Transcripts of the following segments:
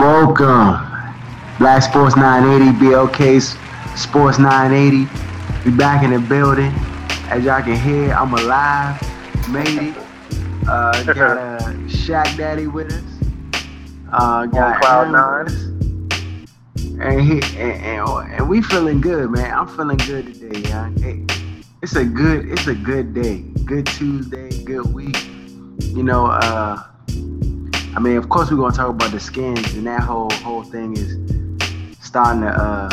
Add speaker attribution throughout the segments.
Speaker 1: Welcome. Black Sports 980, BLK Sports 980. We back in the building. As y'all can hear, I'm alive. Made it. Uh, got a Shaq Daddy with us. Uh, got
Speaker 2: Cloud
Speaker 1: us. And, he, and, and, and we feeling good, man. I'm feeling good today. Hey, it's a good, it's a good day. Good Tuesday, good week. You know, uh, I mean, of course, we're gonna talk about the skins, and that whole whole thing is starting to. Uh,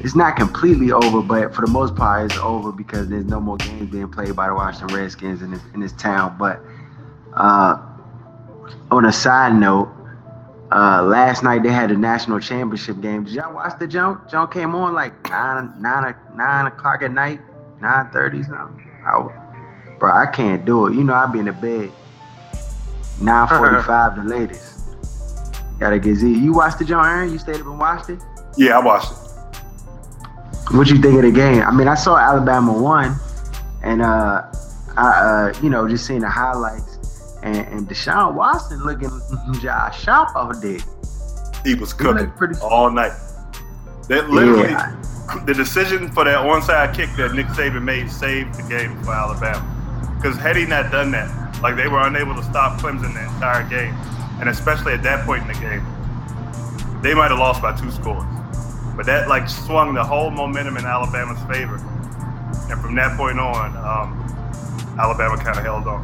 Speaker 1: it's not completely over, but for the most part, it's over because there's no more games being played by the Washington Redskins in this in this town. But uh, on a side note, uh, last night they had a national championship game. Did y'all watch the jump? Jump came on like nine nine nine o'clock at night, nine thirty something. I, bro, I can't do it. You know, I be in the bed. 945 the latest. Gotta get Z. You watched the John Aaron? You stayed up and watched it?
Speaker 2: Yeah, I watched it.
Speaker 1: What you think of the game? I mean, I saw Alabama won, and uh, I uh, you know, just seeing the highlights, and, and Deshaun Watson looking Josh sharp all day.
Speaker 2: He was cooking
Speaker 1: pretty-
Speaker 2: all night. That literally,
Speaker 1: Yeah.
Speaker 2: the decision for that onside kick that Nick Saban made saved the game for Alabama. Because had he not done that, like they were unable to stop Clemson the entire game, and especially at that point in the game, they might have lost by two scores. But that like swung the whole momentum in Alabama's favor, and from that point on, um, Alabama kind of held on.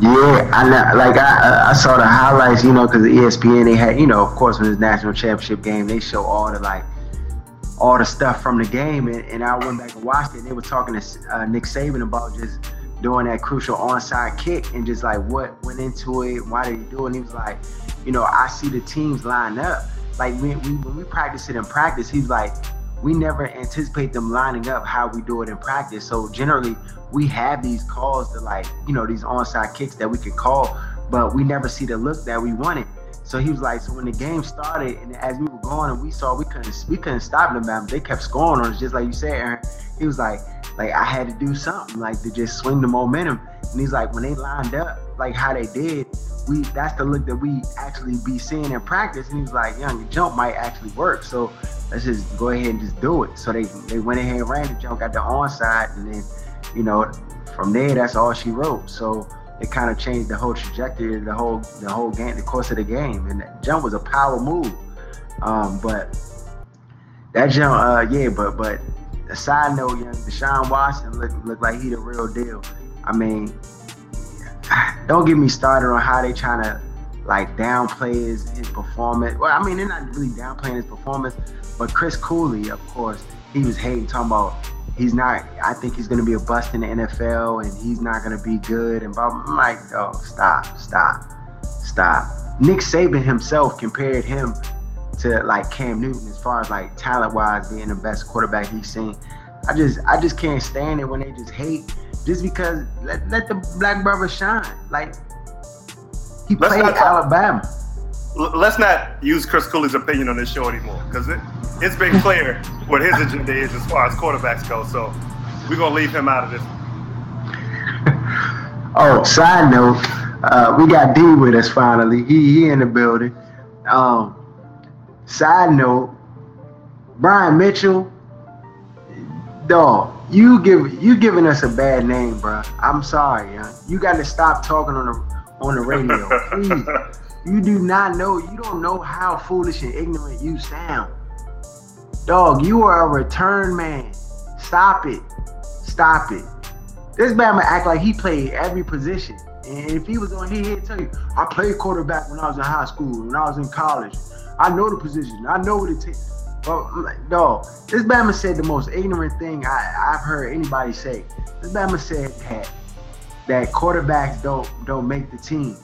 Speaker 1: Yeah, I know. Like I, I saw the highlights, you know, because the ESPN they had, you know, of course, when it's national championship game, they show all the like all the stuff from the game, and, and I went back and watched it. And they were talking to uh, Nick Saban about just doing that crucial onside kick and just like what went into it, why did he do it? And he was like, you know, I see the teams line up. Like when we when we practice it in practice, he's like, we never anticipate them lining up how we do it in practice. So generally, we have these calls to like, you know, these onside kicks that we could call, but we never see the look that we wanted. So he was like, so when the game started and as we were going and we saw we couldn't we couldn't stop them, man. They kept scoring on us, just like you said, Aaron. He was like, like I had to do something, like to just swing the momentum. And he's like, when they lined up, like how they did, we that's the look that we actually be seeing in practice. And he's like, young, your jump might actually work. So let's just go ahead and just do it. So they they went ahead and ran the jump, got the onside, and then, you know, from there that's all she wrote. So it kind of changed the whole trajectory the whole the whole game, the course of the game. And that jump was a power move. Um, but that jump, uh, yeah, but but a side note, young Deshaun Watson looked looked like he the real deal. I mean, don't get me started on how they trying to like downplay his, his performance. Well, I mean, they're not really downplaying his performance, but Chris Cooley, of course, he was hating, talking about he's not. I think he's gonna be a bust in the NFL, and he's not gonna be good. And blah. I'm like, oh, stop, stop, stop. Nick Saban himself compared him to like Cam Newton as far as like talent wise being the best quarterback he's seen. I just I just can't stand it when they just hate just because let, let the black brother shine. Like he
Speaker 2: Let's
Speaker 1: played
Speaker 2: talk-
Speaker 1: Alabama.
Speaker 2: Let's not use Chris Cooley's opinion on this show anymore because it, it's been clear what his agenda is as far as quarterbacks go. So we're gonna leave him out of this.
Speaker 1: Oh, side note, uh, we got D with us finally. He he in the building. Um, side note, Brian Mitchell, dog, you give you giving us a bad name, bro. I'm sorry, yeah. You got to stop talking on the on the radio, please. You do not know. You don't know how foolish and ignorant you sound, dog. You are a return man. Stop it. Stop it. This man would act like he played every position. And if he was on here, he'd tell you, I played quarterback when I was in high school, when I was in college. I know the position. I know what it takes. Well, I'm like, dog, this Bama said the most ignorant thing I, I've heard anybody say. This Bama said that that quarterbacks don't don't make the team.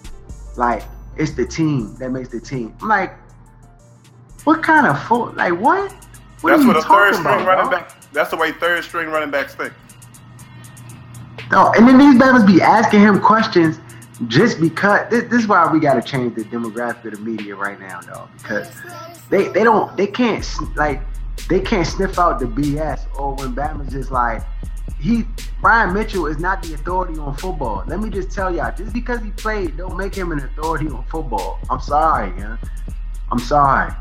Speaker 1: Like it's the team that makes the team. I'm like, what kind of fool? Like what? What
Speaker 2: that's
Speaker 1: are you
Speaker 2: what a third string
Speaker 1: about,
Speaker 2: running
Speaker 1: dog?
Speaker 2: back. That's the way third string running backs think.
Speaker 1: No, and then these Bama's be asking him questions just because this, this is why we got to change the demographic of the media right now, though, because they they don't they can't like they can't sniff out the BS or when Bama's just like he Brian Mitchell is not the authority on football. Let me just tell y'all, just because he played, don't make him an authority on football. I'm sorry, yeah. I'm sorry.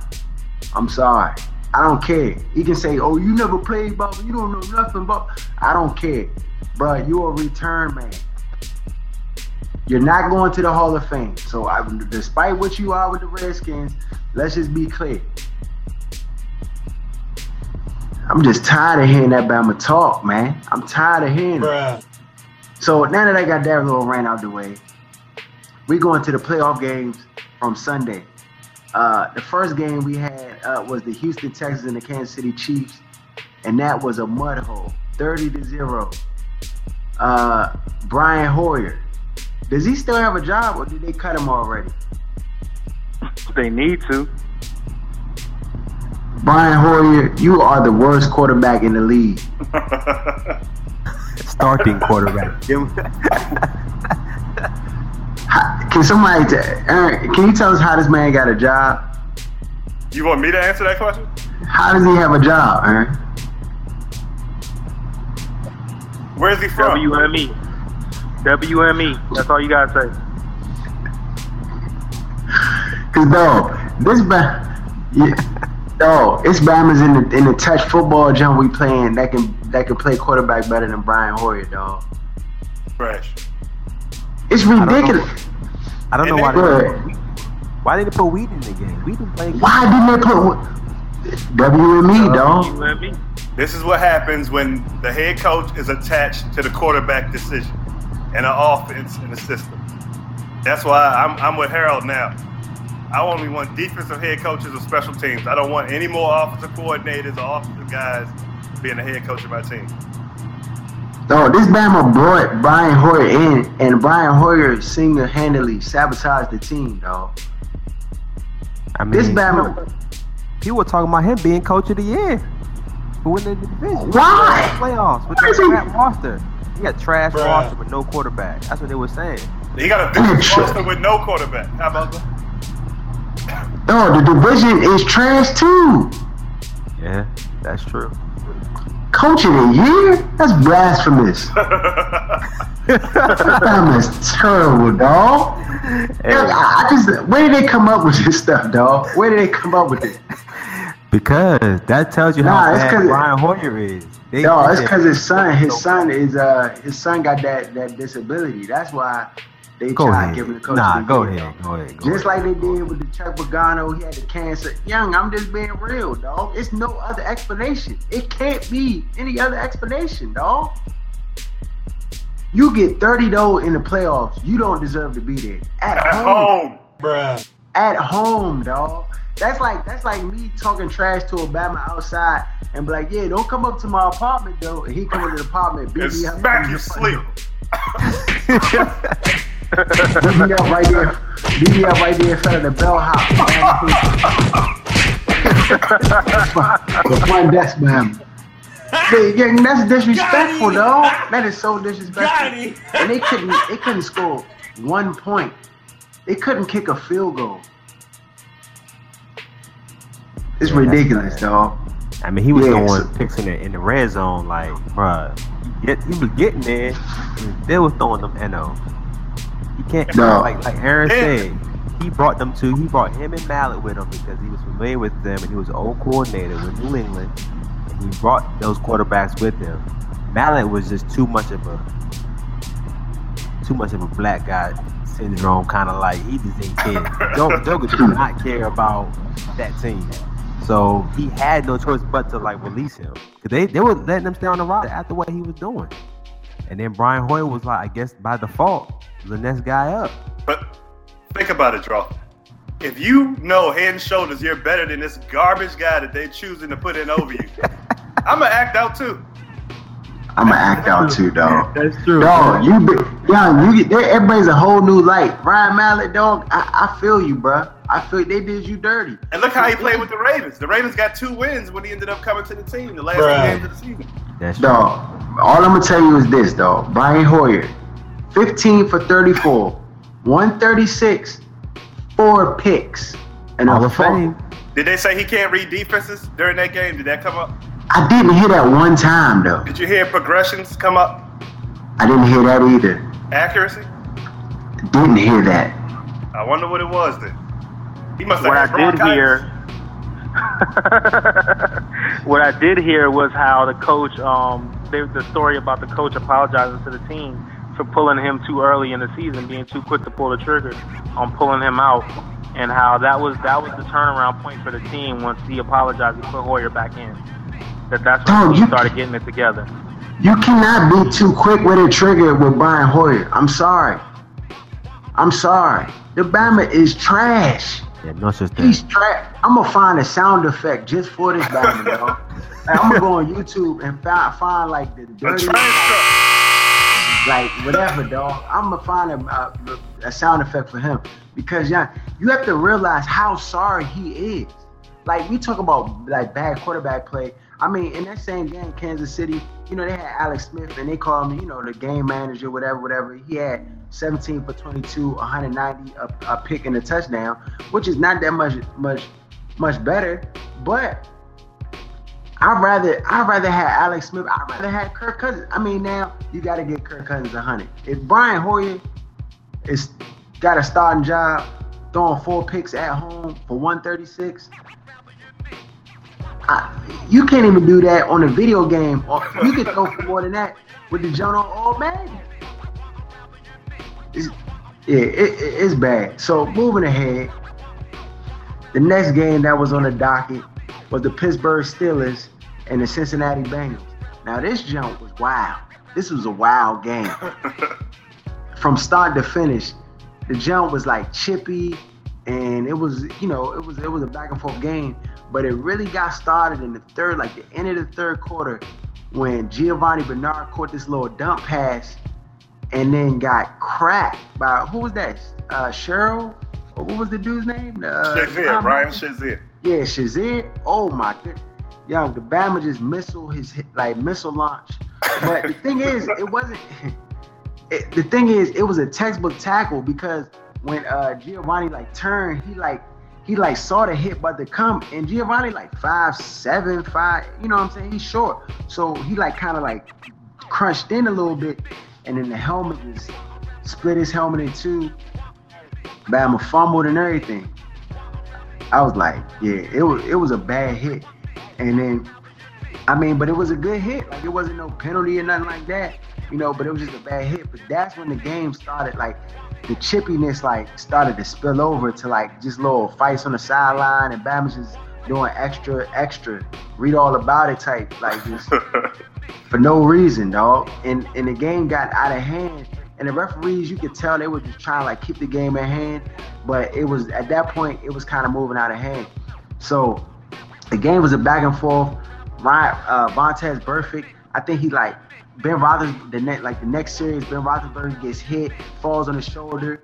Speaker 1: I'm sorry. I don't care. He can say, "Oh, you never played ball, you don't know nothing But I don't care, bro. You a return man. You're not going to the Hall of Fame. So, I, despite what you are with the Redskins, let's just be clear. I'm just tired of hearing that Bama talk, man. I'm tired of hearing
Speaker 3: Bruh.
Speaker 1: it. So now that I got that little rant out the way, we going to the playoff games from Sunday. Uh, the first game we had uh, was the Houston Texans and the Kansas City Chiefs, and that was a mud hole, 30 to zero. Uh, Brian Hoyer, does he still have a job, or did they cut him already?
Speaker 4: They need to.
Speaker 1: Brian Hoyer, you are the worst quarterback in the league.
Speaker 5: Starting quarterback.
Speaker 1: Can somebody, t- Aaron, can you tell us how this man got a job?
Speaker 2: you want me to answer that question?
Speaker 1: How does he have a job, Aaron?
Speaker 2: Where's he from?
Speaker 4: WME. WME. That's all you gotta say.
Speaker 1: Cause dog, this ba- yeah, dog, it's Bama's in the in the touch football jump we playing that can that can play quarterback better than Brian Hoyer, dog.
Speaker 2: Fresh.
Speaker 1: It's
Speaker 5: don't know.
Speaker 1: ridiculous.
Speaker 5: I don't know why
Speaker 2: they-
Speaker 5: they why didn't they put weed in the game? We didn't play.
Speaker 1: Why didn't they put WME, uh, dog?
Speaker 4: WME.
Speaker 2: This is what happens when the head coach is attached to the quarterback decision and an offense in the system. That's why I'm, I'm with Harold now. I only want defensive head coaches or special teams. I don't want any more offensive coordinators or offensive guys being the head coach of my team.
Speaker 1: Oh, this Bama brought Brian Hoyer in, and Brian Hoyer single-handedly sabotaged the team, dog.
Speaker 5: I mean,
Speaker 1: This Bama,
Speaker 5: people were talking about him being coach of the year. Who win the division?
Speaker 1: Why?
Speaker 5: Playoffs with
Speaker 1: Why is
Speaker 5: that
Speaker 1: he-
Speaker 5: crap roster. He got trash
Speaker 3: Bruh.
Speaker 5: roster with no quarterback. That's what they were saying.
Speaker 2: He got a vicious roster with no quarterback. How about that?
Speaker 1: dog, the division is trash too.
Speaker 5: Yeah, that's true.
Speaker 1: Coach of the year? That's blasphemous. That is terrible, dog. Yeah, I, I just, where did they come up with this stuff, dog? Where did they come up with it?
Speaker 5: Because that tells you
Speaker 1: Nah,
Speaker 5: how
Speaker 1: it's
Speaker 5: bad
Speaker 1: 'cause-
Speaker 5: Brian Hoyer is. They,
Speaker 1: No, it's because his son, his son is, uh, his son got that that disability. That's why they
Speaker 5: Go
Speaker 1: try to
Speaker 5: ahead.
Speaker 1: give him the coach.
Speaker 5: Nah,
Speaker 1: of the
Speaker 5: go
Speaker 1: year,
Speaker 5: ahead. Go ahead. Go
Speaker 1: Just
Speaker 5: ahead.
Speaker 1: like they did with the Chuck Pagano, he had the cancer. Young, I'm just being real, dog. It's no other explanation. It can't be any other explanation, dog. You get 30 though in the playoffs. You don't deserve to be there. At,
Speaker 2: At
Speaker 1: home.
Speaker 2: home.
Speaker 3: Bruh.
Speaker 1: At home, dog. That's like that's like me talking trash to Obama outside and be like, yeah, don't come up to my apartment though. And he come into the apartment, beat me up.
Speaker 2: smack
Speaker 1: in
Speaker 2: sleep.
Speaker 1: Beat me up right there. Beat me up right there in front of the bellhop. the front desk, man. Yeah, yeah, that's disrespectful, dog. That is so disrespectful. And they couldn't they couldn't score one point. They couldn't kick a field goal. It's
Speaker 5: Yeah,
Speaker 1: ridiculous,
Speaker 5: bad.
Speaker 1: dog.
Speaker 5: I mean, he was
Speaker 1: Yeah,
Speaker 5: throwing
Speaker 1: so-
Speaker 5: picks in the in the red zone, like, bruh. He, he was getting there, and they was throwing them no. He can't
Speaker 1: No.
Speaker 5: like like Aaron
Speaker 2: Yeah.
Speaker 5: said. He brought them to. He brought him and Mallett with him because he was familiar with them, and he was an old coordinator with New England. And he brought those quarterbacks with him. Mallett was just too much of a too much of a black guy syndrome, kind of like he just didn't care. Joker, Joker did hmm. not care about that team. So he had no choice but to like release him. Cause they, they were letting him stay on the roster after what he was doing. And then Brian Hoyer was like, I guess by default, the next guy up.
Speaker 2: But think about it, Draw. If you know head and shoulders you're better than this garbage guy that they choosing to put in over you, I'm gonna act out too.
Speaker 1: I'm gonna act out too, dog.
Speaker 5: That's true.
Speaker 1: Dog, you be, young, you get there, it brings a whole new light. Ryan Mallett, dog, I, I feel you, bro. I feel they did you dirty.
Speaker 2: And look how he played with the Ravens. The Ravens got two wins when he ended up coming to the team the last two
Speaker 3: Bruh.
Speaker 2: games of the season.
Speaker 5: That's true.
Speaker 1: Dog, all I'm gonna tell you is this, dog. Brian Hoyer, 15 for 34, 136, four picks, and
Speaker 5: Hall
Speaker 1: a fumble.
Speaker 5: Fame.
Speaker 2: Did they say he can't read defenses during that game? Did that come up?
Speaker 1: I didn't hear that one time though.
Speaker 2: Did you hear progressions come up?
Speaker 1: I didn't hear that either.
Speaker 2: Accuracy?
Speaker 1: Didn't hear that.
Speaker 2: I wonder what it was then. He must have
Speaker 4: What I did hear. what I did hear was how the coach, um, they, the story about the coach apologizing to the team for pulling him too early in the season, being too quick to pull the trigger on pulling him out, and how that was that was the turnaround point for the team once he apologized and put Hoyer back in. That that's when
Speaker 1: Dog, you-
Speaker 4: started getting it together.
Speaker 1: You cannot be too quick with a trigger with Brian Hoyer. I'm sorry. I'm sorry. The Bama is trash.
Speaker 5: Yeah, no such thing.
Speaker 1: He's trash. I'm gonna find a sound effect just for this Bama, dog. Like, I'm gonna go on YouTube and find, find like the dirty, like whatever, dog. I'm gonna find a, a, a sound effect for him because yeah, you have to realize how sorry he is. Like we talk about like bad quarterback play. I mean, in that same game, Kansas City, you know, they had Alex Smith and they called him, you know, the game manager, whatever, whatever. He had 17 for 22, 190, a, a pick and a touchdown, which is not that much, much, much better. But I'd rather, I'd rather have Alex Smith. I'd rather have Kirk Cousins. I mean, now you got to get Kirk Cousins a hundred. If Brian Hoyer is got a starting job, throwing four picks at home for 136. I, you can't even do that on a video game. Or you can throw for more than that with the John Old Man. It's, yeah, it, it- it's bad. So moving ahead, the next game that was on the docket was the Pittsburgh Steelers and the Cincinnati Bengals. Now this jump was wild. This was a wild game. From start to finish, the jump was like chippy, and it was, you know, it was it was a back and forth game. But it really got started in the third, like the end of the third quarter, when Giovani Bernard caught this little dump pass, and then got cracked by who was that? Uh, Cheryl. Or what was the dude's name? Uh,
Speaker 2: Shazier, Brian Shazier.
Speaker 1: yeah, Shazier. Oh my god. Yo, the Bama just missile his hit- like missile launch. But the thing is, it wasn't. It, the thing is, it was a textbook tackle because when uh Giovani like turned, he like he like saw the hit about to come, and Giovani like five seven five. You know what I'm saying? He's short, so he like kind of like crunched in a little bit, and then the helmet just split his helmet in two. Bama fumbled and everything. I was like, yeah, it was it was a bad hit. And then I mean, but it was a good hit. Like it wasn't no penalty or nothing like that. You know, but it was just a bad hit. But that's when the game started like the chippiness like started to spill over to like just little fights on the sideline and Bama's just doing extra, extra, read all about it type, like just for no reason, dog. And and the game got out of hand. And the referees, you could tell they were just trying to like keep the game in hand, but it was at that point it was kind of moving out of hand. So the game was a back and forth. Ryan, uh, Vontaze Burfict, I think he like Ben Roethlisberger. The net like the next series, Ben Roethlisberger gets hit, falls on his shoulder,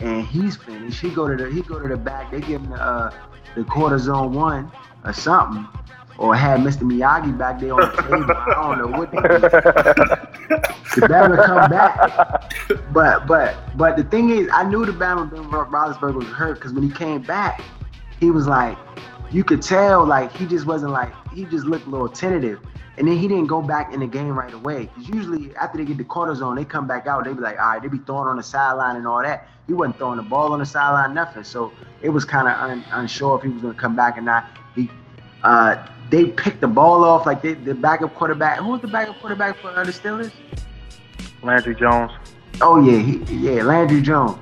Speaker 1: and he's finished. He go to the he go to the back. They give him the uh, the cortisone one or something, or had Mr. Miyagi back there on the table. I don't know what they did. The Bama come back, but but but the thing is, I knew the Bama Ben Roethlisberger was hurt because when he came back, he was like, you could tell like he just wasn't like he just looked a little tentative. And then he didn't go back in the game right away. Because usually after they get the cortisone, they come back out. They be like, all right, they be throwing on the sideline and all that. He wasn't throwing the ball on the sideline, nothing. So it was kind of un- unsure if he was going to come back or not. He, uh, they picked the ball off like they, the backup quarterback. Who was the backup quarterback for uh, the Steelers?
Speaker 4: Landry Jones.
Speaker 1: Oh yeah, he, yeah, Landry Jones.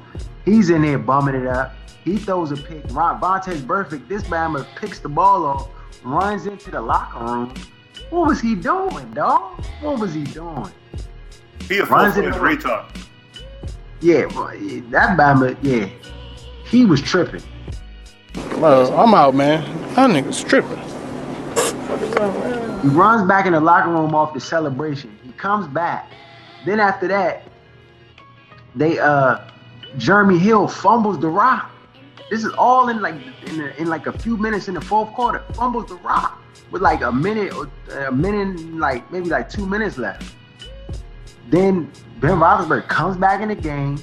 Speaker 1: He's in there bumming it up. He throws a pick. Ron Vontaze Burfict. This Bama picks the ball off, runs into the locker room. What was he doing, dog? What was he doing?
Speaker 2: He a
Speaker 1: Runs
Speaker 2: full
Speaker 1: it
Speaker 2: fledged
Speaker 1: over.
Speaker 2: retard.
Speaker 1: Yeah, boy, that Bama, yeah, he was tripping.
Speaker 3: Well, I'm out, man. That nigga's tripping.
Speaker 1: He runs back in the locker room off the celebration. He comes back. Then after that, they uh Jeremy Hill fumbles the rock. This is all in like in, a, in like a few minutes in the fourth quarter. Fumbles the rock with like a minute or a minute, like maybe like two minutes left. Then Ben Roethlisberger comes back in the game,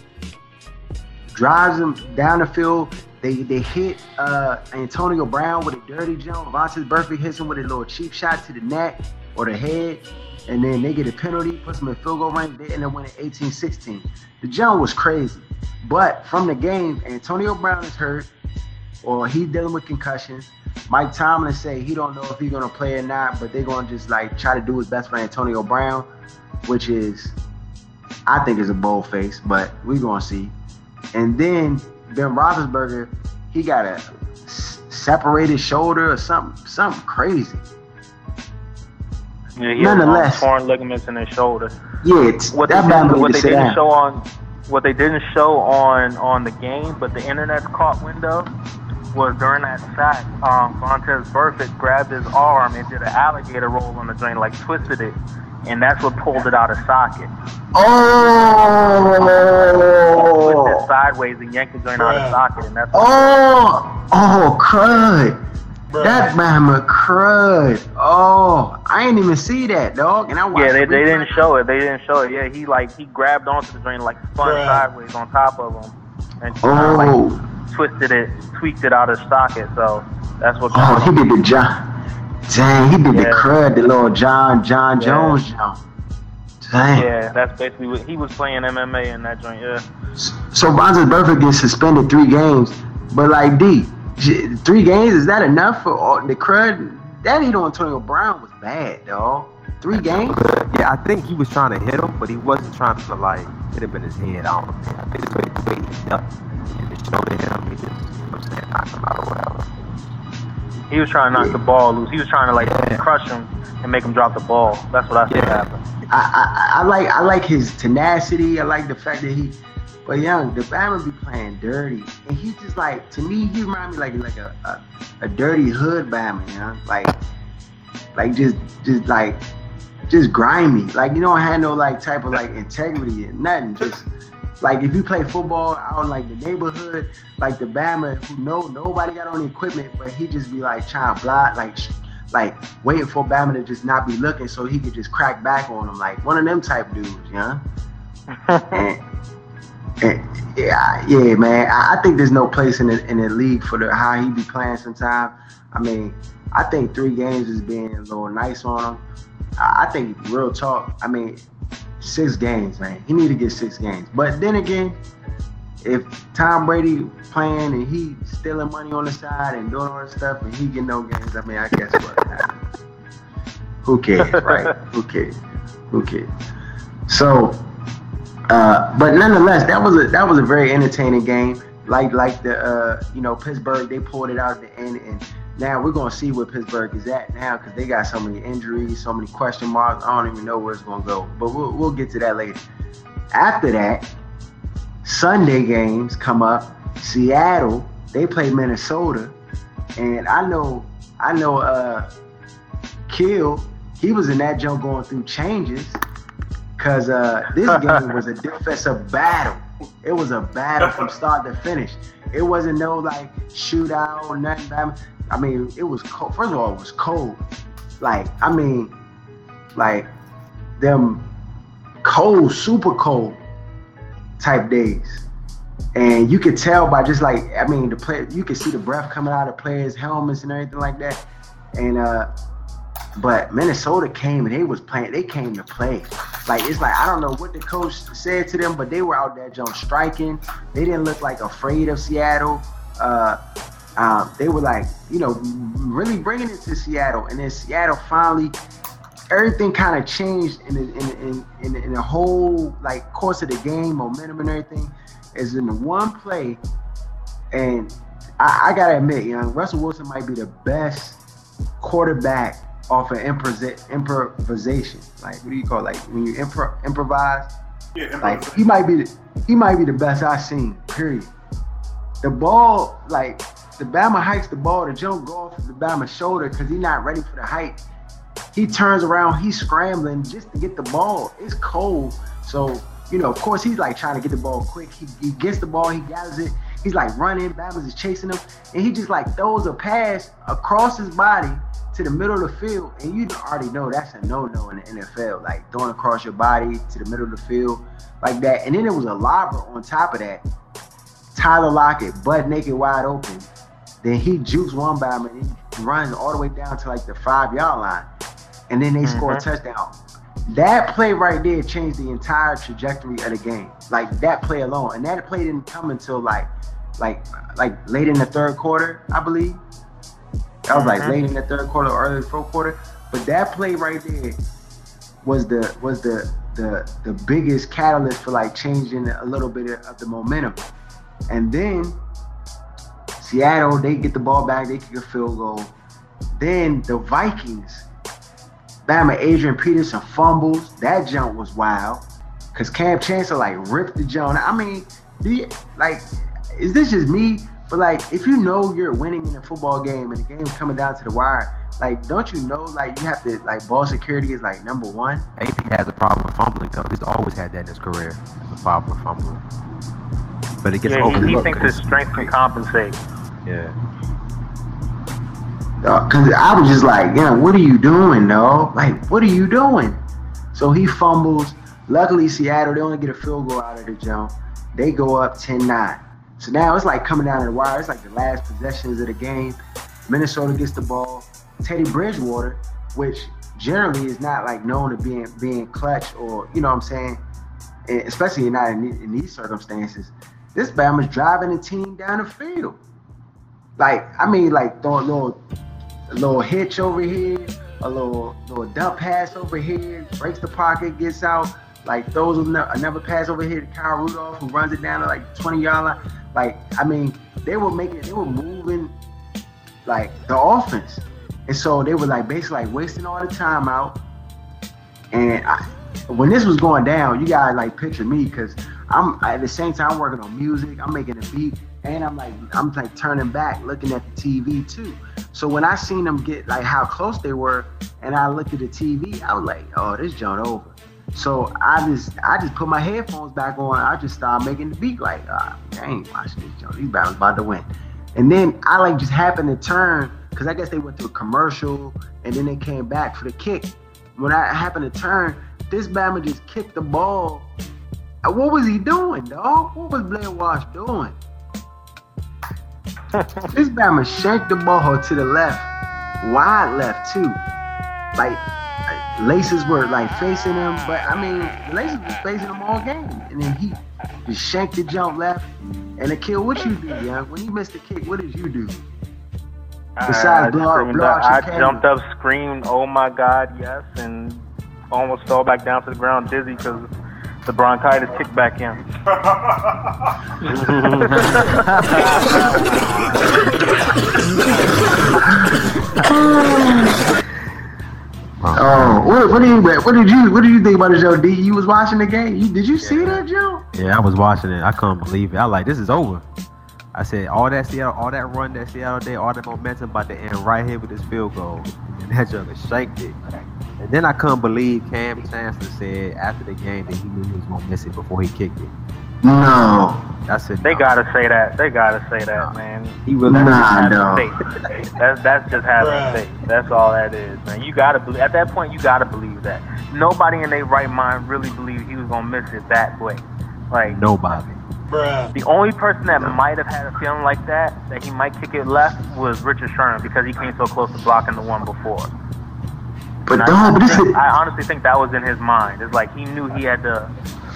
Speaker 1: drives him down the field. They they hit uh, Antonio Brown with a dirty jump. Vontaze Burfict hits him with a little cheap shot to the neck or the head. and then they get a penalty, puts them in field goal range. And they end up winning 18-16. The jump was crazy, but from the game, Antonio Brown is hurt, or he's dealing with concussions. Mike Tomlin say he don't know if he's gonna play or not, but they're gonna just like try to do his best for Antonio Brown, which is, I think, is a bold face, but we gonna see. And then Ben Roethlisberger, he got a s- separated shoulder or something, something crazy.
Speaker 4: Yeah, he has
Speaker 1: Nonetheless.
Speaker 4: torn ligaments in his shoulder.
Speaker 1: Yeah, it's,
Speaker 4: What they,
Speaker 1: that
Speaker 4: didn't, what they didn't
Speaker 1: down.
Speaker 4: show on what they didn't show on on the game, but the internet caught window was during that sack. Um, Vontaze Burfict grabbed his arm and did an alligator roll on the drain, like twisted it, and that's what pulled it out of socket. Oh twisted
Speaker 1: Oh,
Speaker 4: sideways and yanked the joint out of socket, and that's what
Speaker 1: oh, oh, crud.
Speaker 3: Bruh.
Speaker 1: That Bama crud. Oh, I ain't even see that, dog. And I watched
Speaker 4: Yeah, they, they didn't show it. They didn't show it. Yeah, he like he grabbed onto the drain, like spun
Speaker 3: Bruh.
Speaker 4: sideways on top of him, and kinda, like
Speaker 1: Oh,
Speaker 4: twisted it, tweaked it out of socket. So that's what.
Speaker 1: oh, he did the John. Dang, he did the
Speaker 4: Yeah.
Speaker 1: crud, the little John John
Speaker 4: Yeah.
Speaker 1: Jones jump. Dang.
Speaker 4: Yeah, that's basically what he was playing MMA in that joint. Yeah.
Speaker 1: So Bonzo Burfict gets suspended three games, but like D, j- three games is that enough for all the crud? That hit on Antonio Brown was bad, dog. Three games.
Speaker 5: Yeah, I think he was trying to hit him, but he wasn't trying to like hit him in his head. I don't know. I think it's the way he ducked and shoulder hit him. He just, you know I'm saying, knocked him out or whatever.
Speaker 4: He was trying to knock the ball loose. He was trying to like
Speaker 5: Yeah.
Speaker 4: crush him and make him drop the ball. That's what I think
Speaker 5: Yeah.
Speaker 4: happened.
Speaker 1: I, I I like I like his tenacity. I like the fact that he, but young the Bama be playing dirty, and he just like to me he remind me like like a a, a dirty hood Bama, you know, like like just just like just grimy, like you don't have no like type of like integrity and nothing. Just like if you play football out in like the neighborhood, like the Bama who know nobody got on the equipment, but he just be like trying to block like. Like waiting for Bama to just not be looking so he could just crack back on him, like one of them type dudes, you know? And, and yeah, yeah, man. I, I think there's no place in the in the league for the how he be playing sometimes. I mean, I think three games is being a little nice on him. I, think real talk. I mean, six games, man. He need to get six games. But then again, if Tom Brady playing and he stealing money on the side and doing all that stuff and he get no games, I mean, I guess what? Who cares, right? Who cares? Who cares? So, uh, but nonetheless, that was a that was a very entertaining game. Like like the uh, you know Pittsburgh, they pulled it out at the end, and now we're gonna see where Pittsburgh is at now because they got so many injuries, so many question marks. I don't even know where it's gonna go, but we'll we'll get to that later. After that, Sunday games come up. Seattle, they play Minnesota, and I know I know uh, Kill, he was in that jump going through changes. Cause uh, this game was a defensive battle. It was a battle from start to finish. It wasn't no like shootout or nothing. I mean, it was cold. First of all, it was cold. Like, I mean, like them cold, super cold type days. And you could tell by just like, I mean, the play, you could see the breath coming out of players' helmets and everything like that. And uh, but Minnesota came and they was playing. They came to play. Like it's like I don't know what the coach said to them, but they were out there just striking. They didn't look like afraid of Seattle. Uh, um, they were like you know really bringing it to Seattle, and then Seattle finally everything kind of changed in the, in, in, in, in the whole like course of the game, momentum and everything. Is in the one play, and I, I gotta admit, you know, Russell Wilson might be the best quarterback off of improvisa- improvisation. Like, what do you call it? like when you impro- improvise?
Speaker 2: Yeah,
Speaker 1: Like he might be the, he might be the best I've seen. Period. The ball, like the Bama hikes the ball, to jump off the Bama shoulder because he's not ready for the height. He turns around, he's scrambling just to get the ball. It's cold, so you know, of course, he's like trying to get the ball quick. He, he gets the ball, he gathers it. He's like running, Bama's is chasing him, and he just like throws a pass across his body to the middle of the field, and you already know that's a no-no in the NFL. Like throwing across your body to the middle of the field like that. And then it was a lobber on top of that. Tyler Lockett, butt naked, wide open. Then he jukes one Bama and he runs all the way down to like the five yard line, and then they score a touchdown. that play right there changed the entire trajectory of the game. Like that play alone, and that play didn't come until like, like, like late in the third quarter, I believe. That was like
Speaker 4: Mhm.
Speaker 1: late in the third quarter, or early fourth quarter. But that play right there was the was the the the biggest catalyst for like changing a little bit of the momentum. And then Seattle, they get the ball back, they kick a field goal. Then the Vikings, Bama Adrian Peterson fumbles. That jump was wild. Cause Kam Chancellor like ripped the jump. I mean, you, like, is this just me? But like, if you know you're winning in a football game and the game's coming down to the wire, like, don't you know like you have to like ball security is like number one.
Speaker 5: AP has a problem with fumbling though. He's always had that in his career. Has a problem with fumbling. But it gets
Speaker 4: Yeah, he, he thinks his strength can compensate.
Speaker 5: yeah.
Speaker 1: Uh, Cause I was just like, yeah, what are you doing, dog? Like, what are you doing? So he fumbles. Luckily, Seattle, they only get a field goal out of the jump. They go up 10-9. So now it's like coming down to the wire. It's like the last possessions of the game. Minnesota gets the ball. Teddy Bridgewater, which generally is not like known to being being clutch or you know what I'm saying, and especially not in, in these circumstances. This Bama's driving the team down the field. Like I mean, like throwing a little a little hitch over here, a little little dump pass over here, breaks the pocket, gets out, like throws another pass over here to Kyle Rudolph, who runs it down to like 20 yard line. Like, I mean, they were making, they were moving like the offense, and so they were like basically like wasting all the time out. And I, when this was going down, you gotta like picture me because I'm at the same time working on music, I'm making a beat, and I'm like I'm like turning back, looking at the TV too. So when I seen them get like how close they were, and I looked at the TV, I was like, oh, this joint over. So I just I just put my headphones back on. I just started making the beat like, ah, I ain't watching this joint. These battles about to win. And then I like just happened to turn because I guess they went to a commercial and then they came back for the kick. When I happened to turn, this Bama just kicked the ball. What was he doing, dog? What was Blair Walsh doing? this Bama shanked the ball to the left, wide left too. Like laces were like facing him, but I mean laces was facing him all game, and then he just shanked the jump left. And the kill, what you do, young? When you missed the kick, what did you do? Besides
Speaker 4: I,
Speaker 1: blow-
Speaker 4: screamed
Speaker 1: blow
Speaker 4: up-
Speaker 1: out your
Speaker 4: I
Speaker 1: cannon.
Speaker 4: jumped up, screamed, "Oh my God, yes!" and almost fell back down to the ground dizzy because the bronchitis kicked back in.
Speaker 1: Oh, what, what did you what did you what did you think about the show? D, you was watching the game. You did you see that, Joe?
Speaker 5: Yeah, I was watching it. I couldn't believe it. I like this is over. I said all that Seattle, all that run that Seattle did, all that momentum about to end right here with this field goal, and that jugger shanked it. And then I couldn't believe Kam Chancellor said after the game that he knew he was gonna miss it before he kicked it.
Speaker 1: No.
Speaker 5: I said
Speaker 4: They
Speaker 5: no.
Speaker 4: gotta say that. They gotta say that, man.
Speaker 5: He was
Speaker 1: Nah,
Speaker 4: Having
Speaker 1: no.
Speaker 4: faith. That's that's just having
Speaker 3: Bruh.
Speaker 4: faith. That's all that is, man. You gotta believe. At that point, you gotta believe that. Nobody in their right mind really believed he was gonna miss it that way. Like
Speaker 5: nobody.
Speaker 3: Bruh.
Speaker 4: the only person that might have had a feeling like that, that he might kick it left, was Richard Sherman because he came so close to blocking the one before.
Speaker 1: But
Speaker 4: And
Speaker 1: dog,
Speaker 4: I,
Speaker 1: but this is
Speaker 4: I honestly think that was in his mind. It's like he knew he had to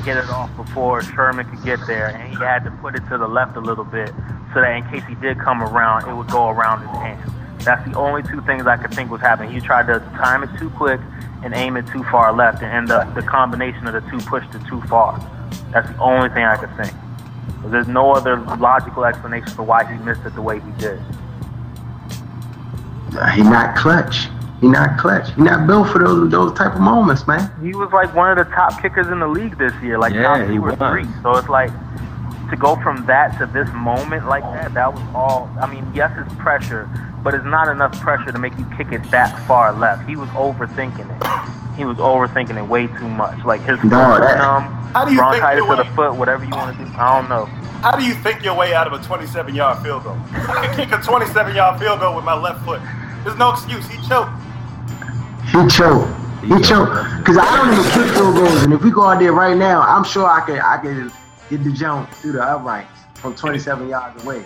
Speaker 4: get it off before Sherman could get there, and he had to put it to the left a little bit so that in case he did come around, it would go around his hand. That's the only two things I could think was happening. He tried to time it too quick and aim it too far left, and the, the combination of the two pushed it too far. That's the only thing I could think. 'Cause There's no other logical explanation for why he missed it the way he did.
Speaker 1: he not clutch. He not clutch. He not built for those those type of moments, man.
Speaker 4: he was like one of the top kickers in the league this year, like
Speaker 5: Yeah,
Speaker 4: top
Speaker 5: he
Speaker 4: two or
Speaker 5: was.
Speaker 4: three. So it's like to go from that to this moment like that, that was all. I mean, yes, it's pressure, but it's not enough pressure to make you kick it that far left. He was overthinking it. He was overthinking it way too much. Like his foot
Speaker 1: No,
Speaker 4: was
Speaker 1: that-
Speaker 2: How
Speaker 4: numb,
Speaker 2: do you think
Speaker 4: bronchitis
Speaker 2: your
Speaker 4: to the
Speaker 2: way-
Speaker 4: foot, whatever you want to do. I don't know.
Speaker 2: How do you think your way out of a 27 yard field goal? I can kick a 27 yard field goal with my left foot. There's no excuse. He choked.
Speaker 1: He choked. He choked. Cause I don't even kick field goals, and if we go out there right now, I'm sure I can I could get the jump through the uprights from 27 yards away.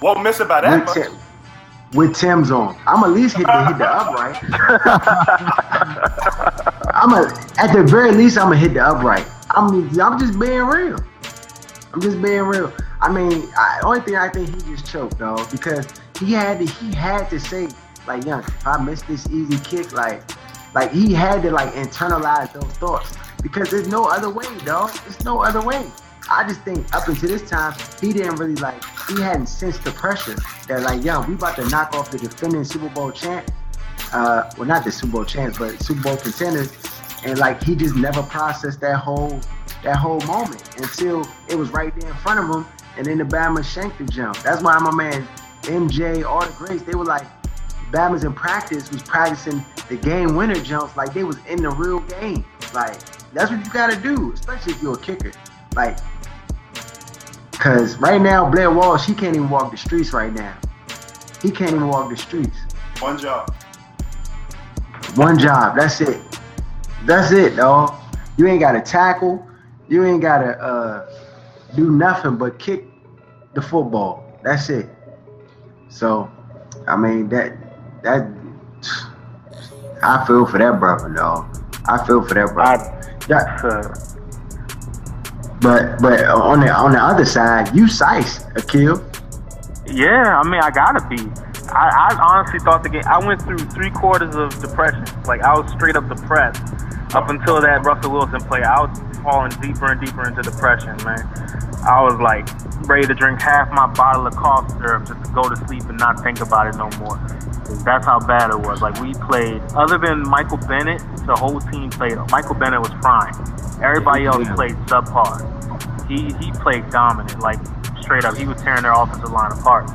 Speaker 2: Won't miss it by that much.
Speaker 1: With Tim's on, I'm at least hit the hit the upright. I'm a at the very least I'm gonna hit the upright. I'm I'm just being real. I'm just being real. I mean, I, only thing I think he just choked though because he had to he had to say like, young, if I miss this easy kick, like, like he had to like internalize those thoughts because there's no other way, dog. There's no other way. I just think up until this time, he didn't really like, he hadn't sensed the pressure that like, yo, we about to knock off the defending Super Bowl champ. Uh, well, not the Super Bowl champs, but Super Bowl contenders. And like, he just never processed that whole, that whole moment until it was right there in front of him. And then the Bama shanked the jump. That's why my man MJ, all the greats, they were like, Bama's in practice was practicing the game winner jumps like they was in the real game. Like, that's what you gotta do, especially if you're a kicker. Like, cause right now Blair Walsh, he can't even walk the streets right now. He can't even walk the streets.
Speaker 2: One job.
Speaker 1: One job. That's it. That's it, dog. You ain't gotta tackle. You ain't gotta uh, do nothing but kick the football. That's it. So, I mean that that I feel for that brother, dog. I feel for that brother. Yeah.
Speaker 4: Uh,
Speaker 1: But but on the on the other side, you size kill.
Speaker 4: Yeah, I mean, I gotta be. I, I honestly thought the game. I went through three quarters of depression. Like I was straight up depressed up until that Russell Wilson play. I was falling deeper and deeper into depression, man. I was like ready to drink half my bottle of cough syrup just to go to sleep and not think about it no more. That's how bad it was. Like we played, other than Michael Bennett, the whole team played. Michael Bennett was prime. Everybody else played subpar. He he played dominant, like straight up. He was tearing their offensive line apart.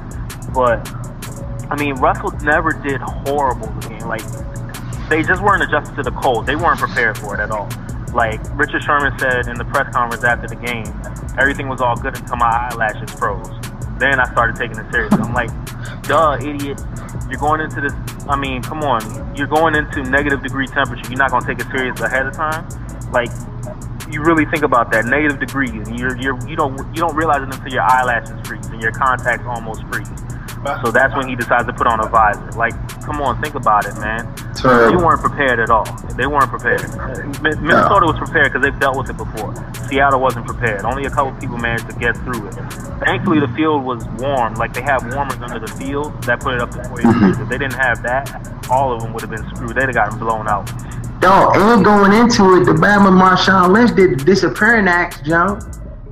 Speaker 4: But I mean, Russell never did horrible the game. Like they just weren't adjusted to the cold. They weren't prepared for it at all. Like Richard Sherman said in the press conference after the game, everything was all good until my eyelashes froze. Then I started taking it seriously. I'm like, duh, idiot. You're going into this. I mean, come on. You're going into negative degree temperature. You're not going to take it serious ahead of time. Like, you really think about that negative degrees, you're you're you don't you don't realize it until your eyelashes freeze and your contacts almost freeze. So that's when he decides to put on a visor. Like, come on, think about it, man.
Speaker 1: Terrible.
Speaker 4: You weren't prepared at all. They weren't prepared. Mi- Minnesota was prepared because they've dealt with it before. Seattle wasn't prepared. Only a couple people managed to get through it. Thankfully, the field was warm. Like they have warmers under the field that put it up to 40 degrees. If they didn't have that, all of them would have been screwed. They'd have gotten blown out.
Speaker 1: Dog, and going into it, the Bama Marshawn Lynch did the disappearing act, Joe.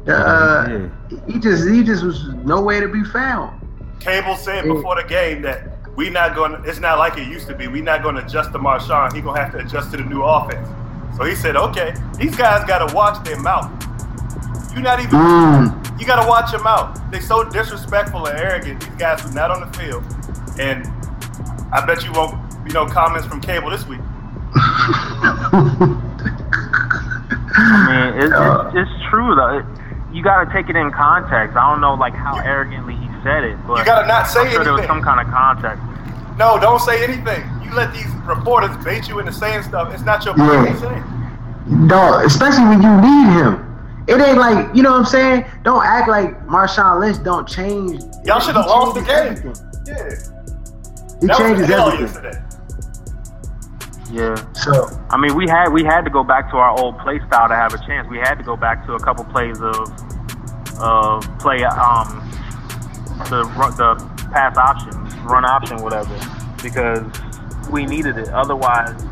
Speaker 1: The, uh, he just he just was nowhere to be found.
Speaker 2: Cable said before the game that we not going. to It's not like it used to be. We not going to adjust to Marshawn. He gonna have to adjust to the new offense. So he said, okay, these guys got to watch their mouth. You not even.
Speaker 1: Mm.
Speaker 2: You got to watch your mouth. They so disrespectful and arrogant. These guys who's not on the field, and I bet you won't. You know, comments from Cable this week.
Speaker 4: I mean, it's,
Speaker 1: Uh,
Speaker 4: it's, it's true though. It, you got to take it in context. I don't know like how arrogantly he said it, but
Speaker 2: You gotta not say
Speaker 4: I'm sure there was
Speaker 2: anything.
Speaker 4: some kind of context.
Speaker 2: No, don't say anything. You let these reporters bait you into saying stuff. It's not your
Speaker 1: Yeah.
Speaker 2: place to say.
Speaker 1: Dog, especially when you need him. It ain't like, you know what I'm saying? Don't act like Marshawn Lynch don't change.
Speaker 2: Y'all should have lost the game.
Speaker 1: everything.
Speaker 2: Yeah,
Speaker 1: He
Speaker 2: that
Speaker 1: changes
Speaker 2: was
Speaker 1: everything.
Speaker 2: yesterday.
Speaker 4: Yeah.
Speaker 1: So,
Speaker 4: I mean, we had we had to go back to our old play style to have a chance. We had to go back to a couple plays of of play um the the pass option, run option, whatever, because we needed it. Otherwise,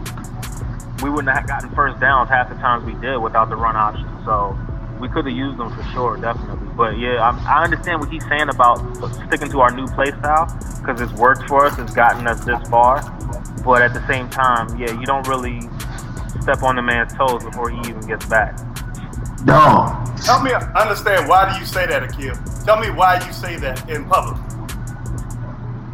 Speaker 4: we wouldn't have gotten first downs half the times we did without the run option. So we could have used them for sure, definitely. But yeah, I, I understand what he's saying about sticking to our new play style because it's worked for us. It's gotten us this far. But at the same time, yeah, you don't really step on the man's toes before he even gets back.
Speaker 1: Dog.
Speaker 2: Help me understand why do you say that, Akil? Tell me why you say that in public.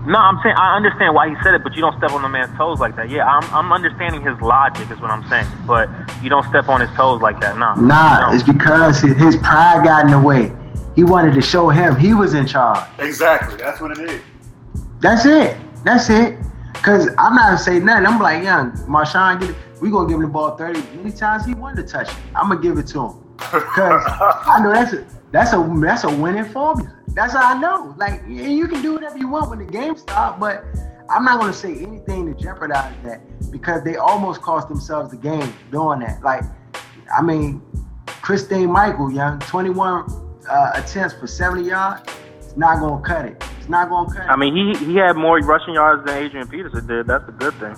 Speaker 4: No, I'm saying I understand why he said it, but you don't step on the man's toes like that. Yeah, I'm, I'm understanding his logic is what I'm saying, but you don't step on his toes like that. No.
Speaker 1: Nah,
Speaker 4: no.
Speaker 1: it's because his, his pride got in the way. He wanted to show him he was in charge.
Speaker 2: Exactly. That's what it is.
Speaker 1: That's it. That's it. Cause I'm not saying nothing. I'm like, young Marshawn, get it. we gonna give him the ball 30 many times he wanted to touch it. I'm gonna give it to him. Cause I know that's a that's a that's a winning formula. That's how I know. Like you can do whatever you want when the game starts, but I'm not gonna say anything to jeopardize that because they almost cost themselves the game doing that. Like, I mean, Christine Michael, young, 21 uh, attempts for 70 yards. It's not gonna cut it. It's not gonna cut it.
Speaker 4: I mean, he he had more rushing yards than Adrian Peterson did. That's a good thing.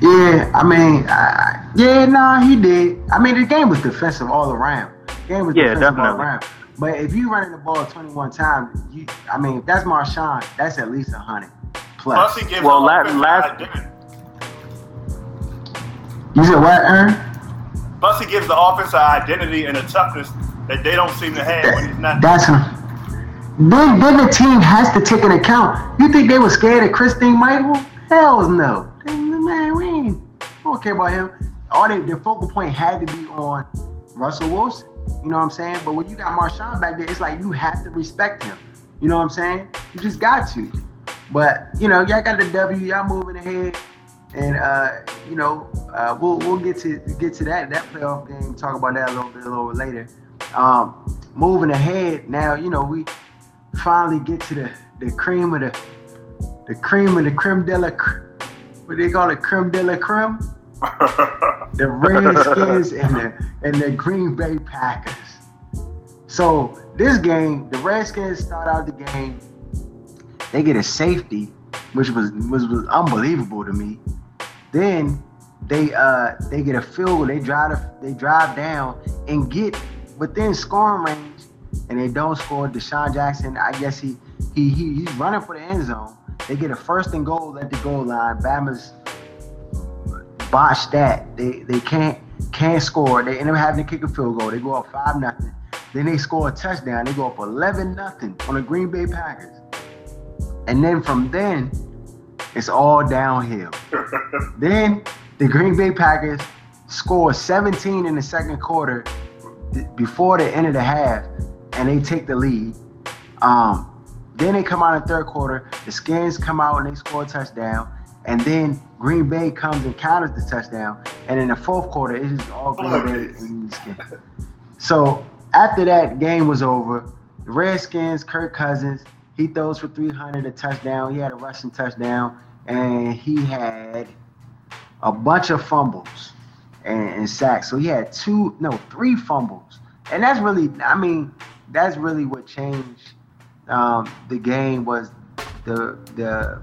Speaker 1: Yeah, I mean, uh, yeah, nah, he did. I mean, the game was defensive all around. The game was
Speaker 4: Yeah,
Speaker 1: defensive all around. But if you running the ball 21 times, you, I mean, if that's Marshawn, that's at least 100 plus.
Speaker 2: Plus, he gives
Speaker 4: Well,
Speaker 2: the
Speaker 4: la- last-
Speaker 1: You said what, Aaron?
Speaker 2: Plus, he gives the offense an identity and a toughness that they don't seem to have when he's not.
Speaker 1: That's then, then the team has to take an account. You think they were scared of Christine Michael? Hell no. Man, we we don't care about him. All they, their focal point had to be on Russell Wilson. You know what I'm saying? But when you got Marshawn back there, it's like you have to respect him. You know what I'm saying? You just got to. But you know, y'all got the W. Y'all moving ahead, and uh, you know, uh, we'll we'll get to get to that that playoff game. Talk about that a little bit a little later. Um, moving ahead now, you know, we finally get to the the cream of the the cream of the creme de la cr- what they call it creme de la creme the Redskins and the and the Green Bay Packers. So this game, the Redskins start out the game. They get a safety, which was was, was unbelievable to me. Then they uh they get a field goal. They drive they drive down and get within scoring range, and they don't score. DeSean Jackson, I guess he he, he he's running for the end zone. They get a first and goal at the goal line. Bama's botched that. They they can't can't score. They end up having to kick a field goal. They go up five nothing. Then they score a touchdown. They go up eleven nothing on the Green Bay Packers. And then from then, it's all downhill. then the Green Bay Packers score 17 in the second quarter th- before the end of the half, and they take the lead. Um, then they come out in the third quarter. The Skins come out and they score a touchdown. And then Green Bay comes and counters the touchdown. And in the fourth quarter, it's all Green Bay and the Skins. So after that game was over, the Redskins, Kirk Cousins, he throws for 300, a touchdown. He had a rushing touchdown, and he had a bunch of fumbles and, and sacks. So he had two, no, three fumbles. And that's really, I mean, that's really what changed um, the game was the the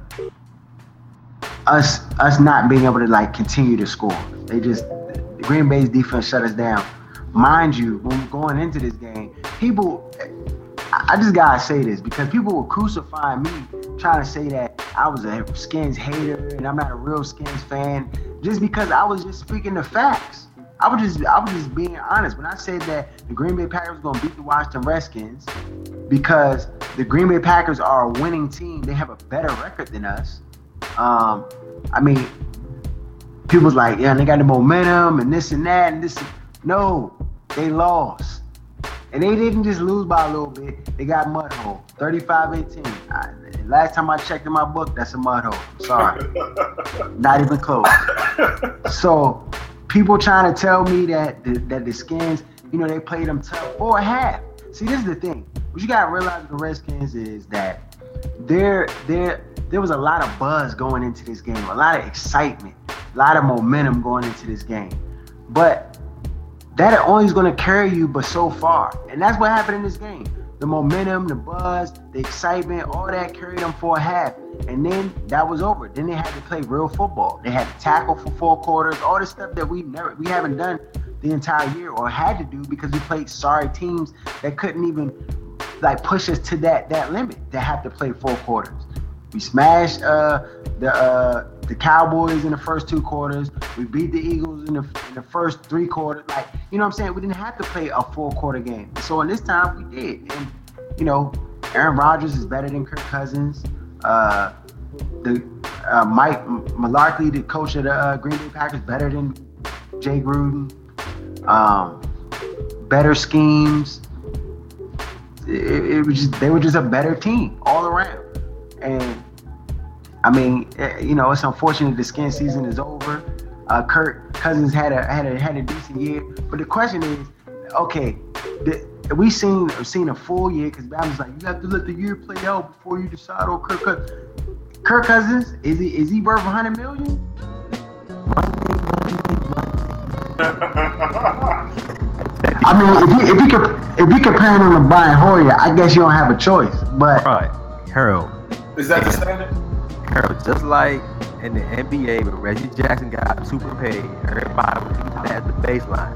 Speaker 1: us us not being able to like continue to score. They just the Green Bay's defense shut us down. Mind you, when going into this game, people I just gotta say this because people were crucifying me trying to say that I was a Skins hater and I'm not a real Skins fan just because I was just speaking the facts. I was just I was just being honest when I said that the Green Bay Packers were gonna beat the Washington Redskins because the Green Bay Packers are a winning team. They have a better record than us. Um, I mean, people's like, yeah, they got the momentum and this and that and this. No, they lost. And they didn't just lose by a little bit. They got mud hole, 35-18. I, last time I checked in my book, that's a mud hole. Sorry. Not even close. So people trying to tell me that the, that the skins, you know, they played them tough for a half. See, this is the thing. What you gotta realize with the Redskins is that there, there, there was a lot of buzz going into this game, a lot of excitement, a lot of momentum going into this game. But that only is to carry you but so far. And that's what happened in this game. The momentum, the buzz, the excitement, all that carried them for a half. And then that was over. Then they had to play real football. They had to tackle for four quarters, all the stuff that we never we haven't done the entire year or had to do because we played sorry teams that couldn't even like push us to that that limit to have to play four quarters. We smashed uh, the uh, the Cowboys in the first two quarters. We beat the Eagles in the in the first three quarters. Like you know what I'm saying? We didn't have to play a full quarter game. So in this time we did. And you know, Aaron Rodgers is better than Kirk Cousins. Uh, the uh, Mike Malarkey, the coach of the uh, Green Bay Packers, better than Jay Gruden. Um, better schemes. It, it was just they were just a better team all around. And I mean, eh, you know, it's unfortunate the skin season is over. Uh, Kirk Cousins had a had a had a decent year, but the question is, okay, the, we seen seen a full year because Bama's like you have to let the year play out before you decide on Kirk Cousins. Kirk Cousins is he is he worth 100 million? I mean, if you if you could if you comparing him to Brian Hoyer, I guess you don't have a choice. But
Speaker 5: Right, Harold.
Speaker 2: Is that the standard?
Speaker 5: Harold, just like in the NBA when Reggie Jackson got super paid, everybody was using that as the baseline.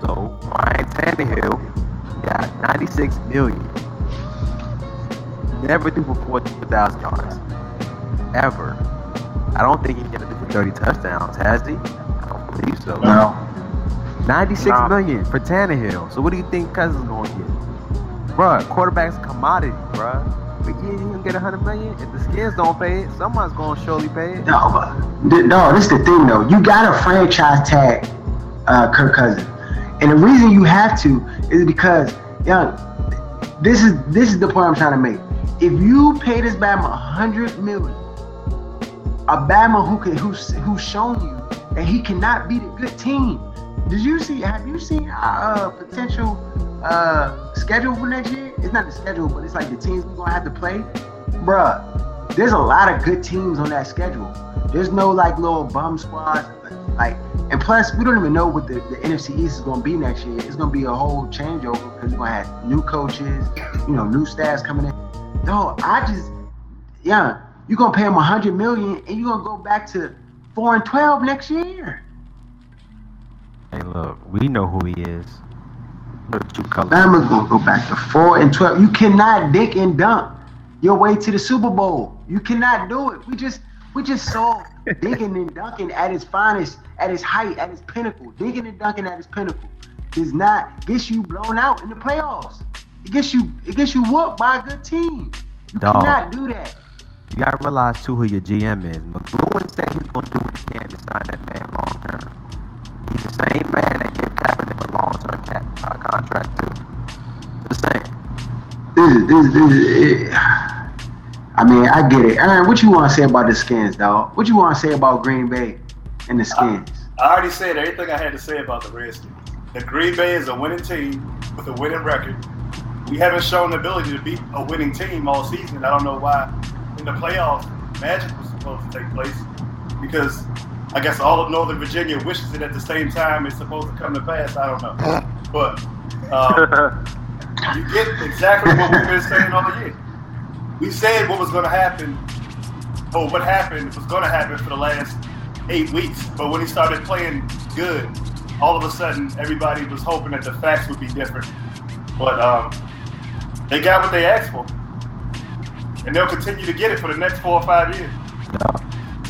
Speaker 5: So Ryan Tannehill got 96 million. Never threw for 4,000 yards. Ever. I don't think he's gonna do for 30 touchdowns, has he? I don't believe so.
Speaker 1: no.
Speaker 5: 96
Speaker 4: Nah.
Speaker 5: million for Tannehill. So what do you think Cousins is gonna get? Bruh, quarterback's a commodity, bruh. You gonna get 100 million. If the skins don't pay it, someone's gonna surely pay it.
Speaker 1: No, but no, this is the thing though. You gotta franchise tag uh, Kirk Cousins, and the reason you have to is because, young, this is this is the point I'm trying to make. If you pay this Bama a hundred million, a Bama who can who's who's shown you that he cannot beat a good team. Did you see? Have you seen our uh, potential uh, schedule for next year? It's not the schedule, but it's like the teams we're gonna have to play, bruh. There's a lot of good teams on that schedule. There's no like little bum squads, like, and plus we don't even know what the, the NFC East is gonna be next year. It's gonna be a whole changeover because we're gonna have new coaches, you know, new staffs coming in. No, I just, yeah, you're gonna pay him a hundred million and you're gonna go back to four and twelve next year.
Speaker 5: Hey, look, we know who he is. Colors.
Speaker 1: Bama's gonna go back to four and twelve. You cannot dick and dunk your way to the Super Bowl. You cannot do it. We just we just saw digging and dunking at its finest, at its height, at its pinnacle. Digging and dunking at its pinnacle does not get you blown out in the playoffs. It gets you it gets you whooped by a good team. You
Speaker 5: Dog.
Speaker 1: cannot do that.
Speaker 5: You gotta realize too who your GM is. McCloughan said he's gonna do what he can to sign that man long term. He's the same man that gave Kaepernick a long term cap, uh, contract too. The same.
Speaker 1: This is this, this is it. I mean, I get it. Aaron, what you want to say about the skins, dog? What you want to say about Green Bay and the skins?
Speaker 2: I already said everything I had to say about the Redskins. The Green Bay is a winning team with a winning record. We haven't shown the ability to beat a winning team all season. I don't know why in the playoffs Magic was supposed to take place because I guess all of Northern Virginia wishes it at the same time it's supposed to come to pass. I don't know, but um, you get exactly what we've been saying all year. We said what was going to happen, or what happened was going to happen for the last eight weeks. But when he started playing good, all of a sudden everybody was hoping that the facts would be different. But um, they got what they asked for, and they'll continue to get it for the next four or five years.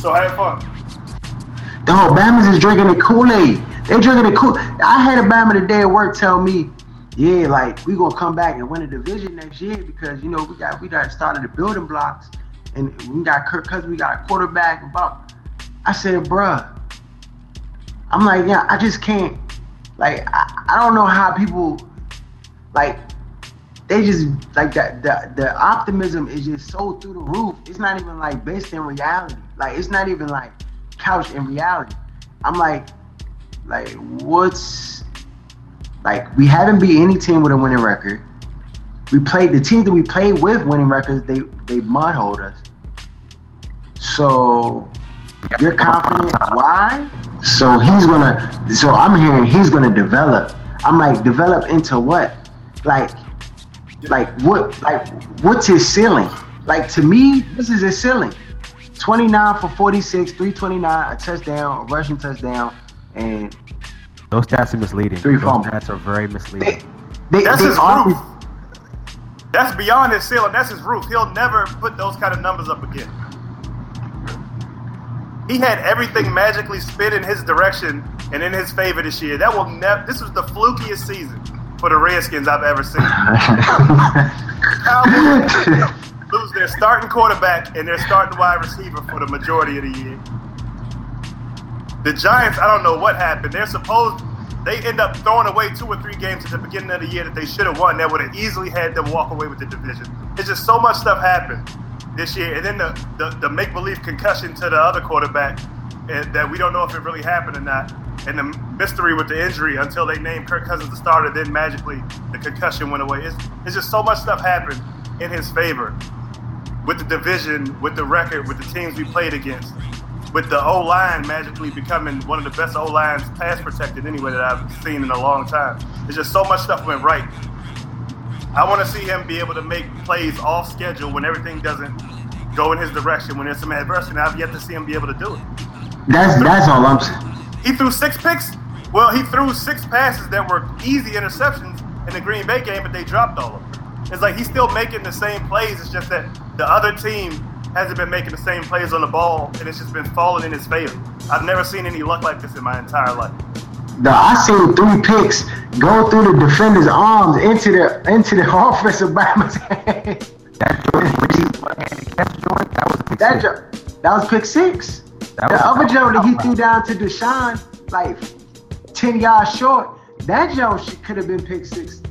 Speaker 2: So have fun.
Speaker 1: Dog, Bama's is drinking the Kool-Aid. They drinking the Kool. I had a Bama today at work tell me, yeah, like we gonna come back and win a division next year because you know we got we got started the building blocks and we got Kirk Cousins, we got a quarterback. And blah. I said, bruh, I'm like, yeah, I just can't. Like, I, I don't know how people like they just like that the the optimism is just so through the roof. It's not even like based in reality. Like it's not even like couched in reality. I'm like, like what's like we haven't beat any team with a winning record. We played the teams that we played with winning records. They they mudhold us. So you're confident. Why? So he's gonna. So I'm hearing he's gonna develop. I'm like develop into what? Like, like what? Like what's his ceiling? Like to me, this is his ceiling. 29 for 46, 329, a touchdown, a rushing touchdown, and
Speaker 5: Those stats are misleading.
Speaker 1: Three
Speaker 5: Those
Speaker 1: fumbles.
Speaker 5: stats are very misleading.
Speaker 1: they,
Speaker 2: That's
Speaker 1: they
Speaker 2: his
Speaker 1: always-
Speaker 2: roof. That's beyond his ceiling. That's his roof. He'll never put those kind of numbers up again. He had everything magically spin in his direction and in his favor this year. That will never. This was the flukiest season for the Redskins I've ever seen. Cowboys lose their starting quarterback and their starting wide receiver for the majority of the year. The Giants, I don't know what happened. They're supposed they end up throwing away two or three games at the beginning of the year that they should have won. That would have easily had them walk away with the division. It's just so much stuff happened this year, and then the the, the make believe concussion to the other quarterback and that we don't know if it really happened or not. And the mystery with the injury until they named Kirk Cousins the starter, then magically the concussion went away. It's, it's just so much stuff happened in his favor with the division, with the record, with the teams we played against, with the O line magically becoming one of the best O lines pass protected anyway that I've seen in a long time. It's just so much stuff went right. I want to see him be able to make plays off schedule when everything doesn't go in his direction, when there's some adversity. I've yet to see him be able to do it.
Speaker 1: That's that's all I'm saying.
Speaker 2: He threw six picks. Well, he threw six passes that were easy interceptions in the Green Bay game, but they dropped all of them. It's like he's still making the same plays. It's just that the other team hasn't been making the same plays on the ball, and it's just been falling in his favor. I've never seen any luck like this in my entire life.
Speaker 1: The, I seen three picks go through the defender's arms into the into the offensive backman's hand.
Speaker 5: That Jordan Reed one-handed joint, that was pick
Speaker 1: That
Speaker 5: six.
Speaker 1: jo- that was pick six.
Speaker 5: That
Speaker 1: the
Speaker 5: was-
Speaker 1: other
Speaker 5: that was
Speaker 1: joke that he threw down to DeSean, like ten yards short, that joke could have been pick six.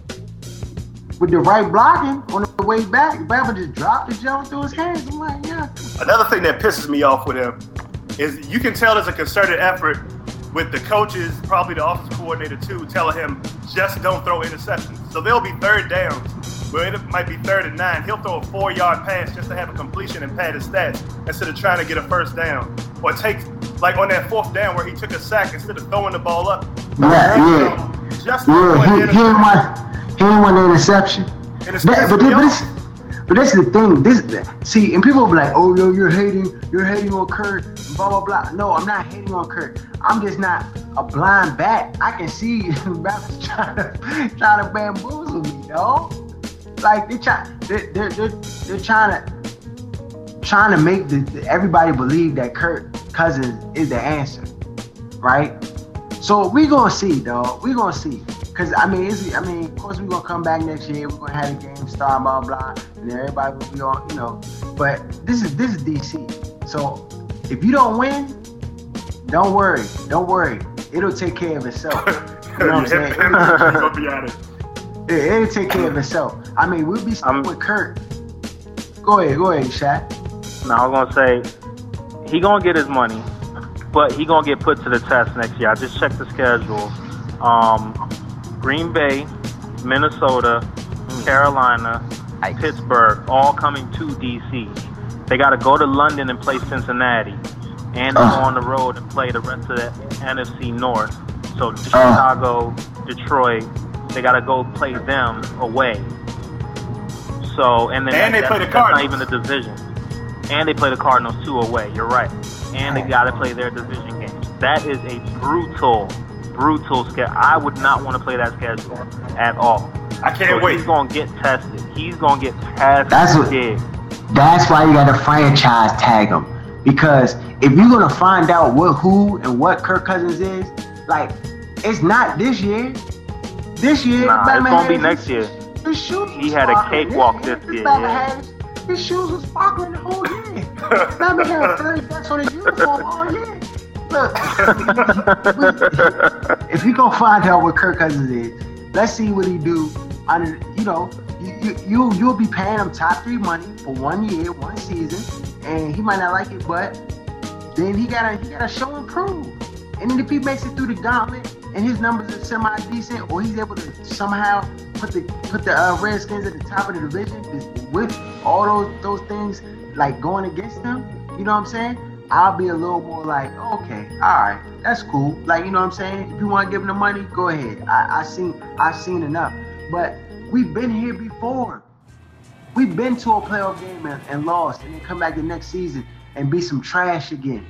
Speaker 1: With the right blocking on the way back, Bama just dropped the joke through his hands. I'm like, yeah.
Speaker 2: Another thing that pisses me off with him is you can tell there's a concerted effort with the coaches, probably the offensive coordinator too, telling him just don't throw interceptions. So there'll be third downs where it might be third and nine. He'll throw a four yard pass just to have a completion and pad his stats instead of trying to get a first down. Or take like on that fourth down where he took a sack instead of throwing the ball up.
Speaker 1: Yeah, yeah.
Speaker 2: Just
Speaker 1: Yeah,
Speaker 2: throwing
Speaker 1: he, he ain't
Speaker 2: interception.
Speaker 1: want he ain't want the interception.
Speaker 2: And it's
Speaker 1: That- but, this, but that's the thing. This see, and people will be like, "Oh, yo, you're hating, you're hating on Kurt." Blah blah blah. No, I'm not hating on Kurt. I'm just not a blind bat. I can see Bama's trying to trying to bamboozle me, yo. Like they try, they're they're, they're, they're trying to trying to make the, the- everybody believe that Kirk Cousins is the answer, right? So we gonna see, dog. We gonna see. Cause I mean, it's, I mean, of course we're gonna come back next year. We're gonna have a game star, blah blah, and everybody will be on, you know. But this is this is DC. So if you don't win, don't worry, don't worry. It'll take care of itself. You know what I'm saying?
Speaker 2: He's gonna be at it.
Speaker 1: It, it'll take care of itself. I mean, we'll be stuck
Speaker 4: I'm-
Speaker 1: with Kurt. Go ahead, go ahead, Shaq.
Speaker 4: Now I'm gonna say he gonna get his money, but he gonna get put to the test next year. I just checked the schedule. Um, Green Bay, Minnesota, Carolina,
Speaker 5: Yikes.
Speaker 4: Pittsburgh, all coming to DC. They got to go to London and play Cincinnati, and they go on the road and play the rest of the NFC North. So Chicago, Detroit, they got to go play them away. So and then
Speaker 2: And they play the
Speaker 4: that's not
Speaker 2: Cardinals.
Speaker 4: even the division. And they play the Cardinals two away. You're right. And they got to play their division games. That is a brutal, brutal schedule. I would not want to play that schedule at all.
Speaker 2: I can't
Speaker 4: So
Speaker 2: wait.
Speaker 4: He's gonna get tested. He's gonna get tested.
Speaker 1: That's what- That's why you got to franchise tag him. Because if you're gonna find out what who and what Kirk Cousins is, like it's not this year. This year,
Speaker 4: Nah, it's
Speaker 1: Batman
Speaker 4: gonna be next year.
Speaker 1: His shoes
Speaker 4: He
Speaker 1: was
Speaker 4: had a
Speaker 1: sparkling
Speaker 4: cakewalk this year,
Speaker 1: Batman
Speaker 4: yeah.
Speaker 1: his, his shoes was sparkling the whole year. Batman had 30 bucks on his uniform all year. Look, if you gonna find out what Kirk Cousins is, let's see what he do. Under, you know, you, you you you'll be paying him top three money for one year, one season, and he might not like it, but then he gotta he gotta show and prove. And if he makes it through the gauntlet and his numbers are semi decent, or he's able to somehow put the put the uh, Redskins at the top of the division with all those those things like going against them, you know what I'm saying? I'll be a little more like, okay, all right, that's cool. Like, you know what I'm saying? If you want to give him the money, go ahead. I, I seen I've seen enough. But we've been here before. We've been to a playoff game and, and lost, and then come back the next season and be some trash again.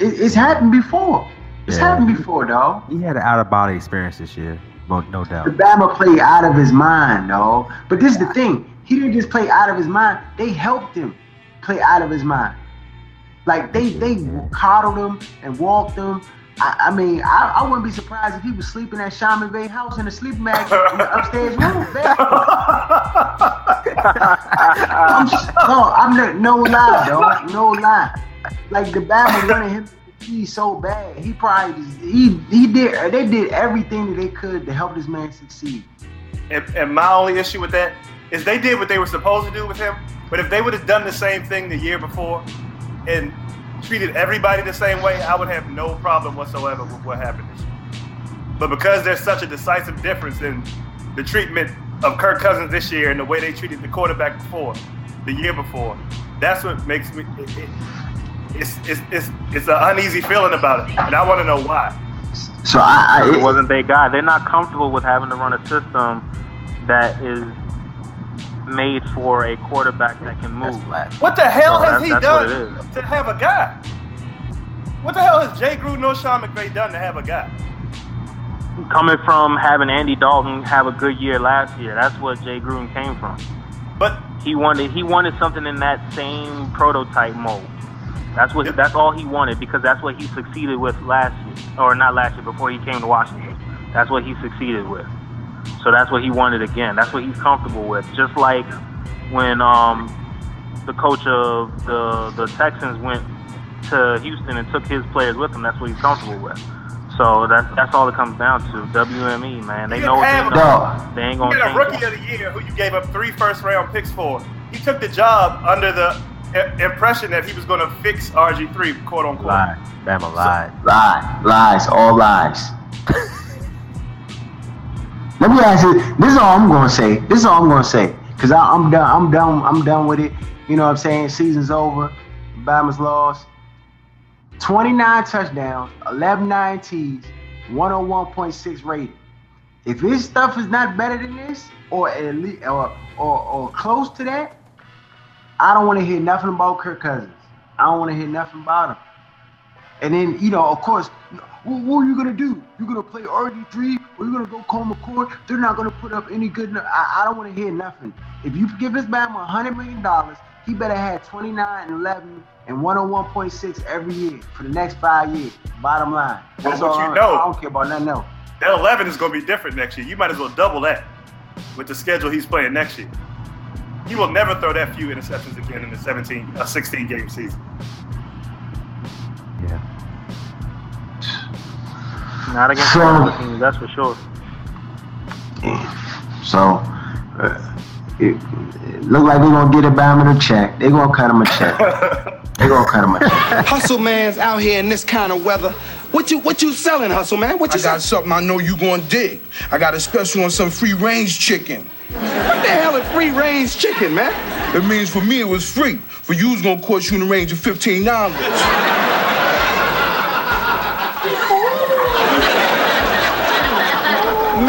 Speaker 1: It, it's happened before. It's
Speaker 5: Yeah.
Speaker 1: happened before, dog.
Speaker 5: He had an out of body experience this year, no, no doubt.
Speaker 1: The Bama played out of his mind, dog. But this is the thing. He didn't just play out of his mind. They helped him play out of his mind. Like they they coddled him and walked him. I, I mean, I, I wouldn't be surprised if he was sleeping at Sean McVay house in a sleeping bag in the upstairs room. I'm, s- no, I'm not, no lie, dog. No lie. Like the Bama running him he's so bad. He probably just, he he did they did everything that they could to help this man succeed.
Speaker 2: And, and my only issue with that is they did what they were supposed to do with him. But if they would have done the same thing the year before and treated everybody the same way, I would have no problem whatsoever with what happened this year. But because there's such a decisive difference in the treatment of Kirk Cousins this year and the way they treated the quarterback before, the year before. That's what makes me. It, it, it's, it's, it's, it's an uneasy feeling about it, and I want to know why.
Speaker 1: So I, I
Speaker 4: it
Speaker 1: it,
Speaker 4: wasn't their guy. They're not comfortable with having to run a system that is made for a quarterback that can move.
Speaker 2: What the hell
Speaker 4: No,
Speaker 2: has
Speaker 4: that-
Speaker 2: he done to have a guy? What the hell has Jay Gruden or Sean McVay done to have a guy?
Speaker 4: Coming from having Andy Dalton have a good year last year, that's what Jay Gruden came from.
Speaker 2: But
Speaker 4: He wanted he wanted something in that same prototype mold. That's what that's all he wanted because that's what he succeeded with last year, or not last year before he came to Washington. That's what he succeeded with. So that's what he wanted again. That's what he's comfortable with. Just like when um, the coach of the the Texans went to Houston and took his players with him. That's what he's comfortable with. So that's that's all it comes down to. WME, man. They know what they know.
Speaker 1: Dog.
Speaker 4: They ain't gonna
Speaker 2: got a rookie
Speaker 4: it.
Speaker 2: of the year who you gave up three first round picks for. He took the job under the impression that he was going to fix RG3, quote unquote.
Speaker 5: Lie. Bama lied.
Speaker 1: lie, lies, all lies. Let me ask you. This is all I'm gonna say. This is all I'm gonna say. Cause I, I'm done. I'm done. I'm done with it. You know what I'm saying? Season's over. Bama's lost. 29 touchdowns, 11 INTs, 101.6 rating. If his stuff is not better than this, or at least, or, or, or close to that, I don't want to hear nothing about Kirk Cousins. I don't want to hear nothing about him. And then, you know, of course, what, what are you gonna do? You're gonna play RG3 or you're gonna go Colt McCoy? They're not gonna put up any good. I, I don't want to hear nothing. If you give this man hundred million dollars, he better have 29 and 11 and 101.6 every year for the next five years. Bottom line. That's
Speaker 2: Well, what
Speaker 1: all.
Speaker 2: you know-
Speaker 1: I don't care about nothing else.
Speaker 2: That 11 is going to be different next year. You might as well double that with the schedule he's playing next year. He will never throw that few interceptions again in the 17, a 16 game season.
Speaker 5: Yeah.
Speaker 4: Not against
Speaker 1: So-
Speaker 4: the other teams, that's for sure.
Speaker 1: So uh, it, it look like they're gonna get a Bama a check. They're gonna cut him a check. They're gonna cut him a check.
Speaker 6: Hustle man's out here in this kind of weather. What you what you selling, hustle man? What
Speaker 3: I
Speaker 6: you
Speaker 3: got
Speaker 6: selling?
Speaker 3: something I know you gonna dig. I got a special on some free range chicken.
Speaker 6: What the hell is free range chicken, man?
Speaker 3: It means for me it was free. For you it's gonna cost you in the range of fifteen dollars.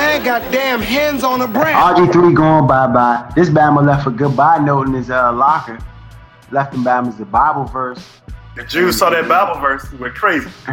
Speaker 6: Man got damn hands on a brand.
Speaker 1: RG3 going bye bye. This Bama left a goodbye note in his uh, locker. Left him Bama's the Bible verse.
Speaker 2: The Jews saw that Bible verse, went crazy.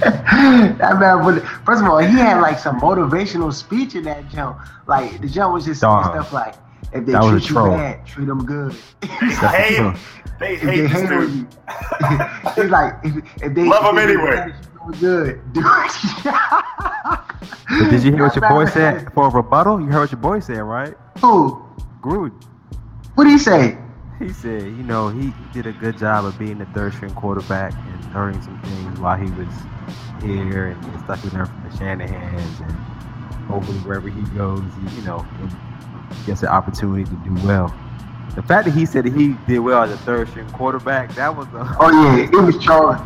Speaker 1: that man, would- first of all, he had like some motivational speech in that jump. Like the jump was just saying
Speaker 5: Dog.
Speaker 1: stuff like, "If they
Speaker 5: That was
Speaker 1: treat
Speaker 5: a
Speaker 1: you
Speaker 5: troll.
Speaker 1: bad, treat them good."
Speaker 2: They hate him. They
Speaker 1: if
Speaker 2: hate
Speaker 1: they
Speaker 2: this
Speaker 1: hate on
Speaker 2: dude.
Speaker 1: you, it's like if, if they
Speaker 2: Love
Speaker 1: if
Speaker 2: 'em
Speaker 1: they do
Speaker 2: anyway.
Speaker 1: bad, good. Do.
Speaker 5: But did you hear what your boy said for a rebuttal? You heard what your boy said, right?
Speaker 1: Who?
Speaker 5: Gruden.
Speaker 1: What did he say?
Speaker 5: He said, you know, he, he did a good job of being the third string quarterback and learning some things while he was here and the stuff he learned from the Shanahans and hopefully wherever he goes, he, you know, he gets an opportunity to do well. The fact that he said that he did well as a third string quarterback, that was a
Speaker 1: Oh yeah, it was Charles.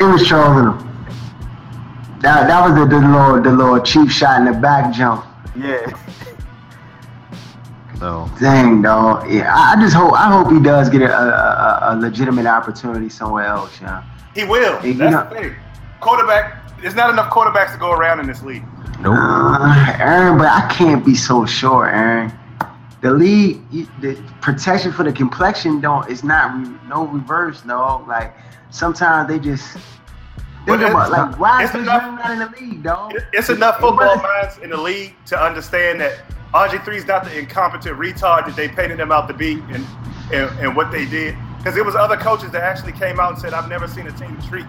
Speaker 1: It was Charles. That that was the, the little the little cheap shot in the back jump.
Speaker 5: yeah. So
Speaker 1: Dang, dog. Yeah, I, I just hope I hope he does get a, a, a- a legitimate opportunity somewhere else, yeah.
Speaker 2: He will.
Speaker 1: Hey, you
Speaker 2: That's
Speaker 1: know-
Speaker 2: the thing. Quarterback, there's not enough quarterbacks to go around in this league.
Speaker 5: Nope.
Speaker 1: Uh, Aaron, but I can't be so sure, Aaron. The league, you- the protection for the complexion don't. It's not re, no reverse, no. Like sometimes they just think
Speaker 2: But it's
Speaker 1: about like
Speaker 2: not-
Speaker 1: why is
Speaker 2: enough-
Speaker 1: not in the league, dog?
Speaker 2: It- It's enough football minds in the league to understand that RG3 is not the incompetent retard that they painted him out to be and, and, and what they did. Because it was other coaches that actually came out and said, I've never seen a team treat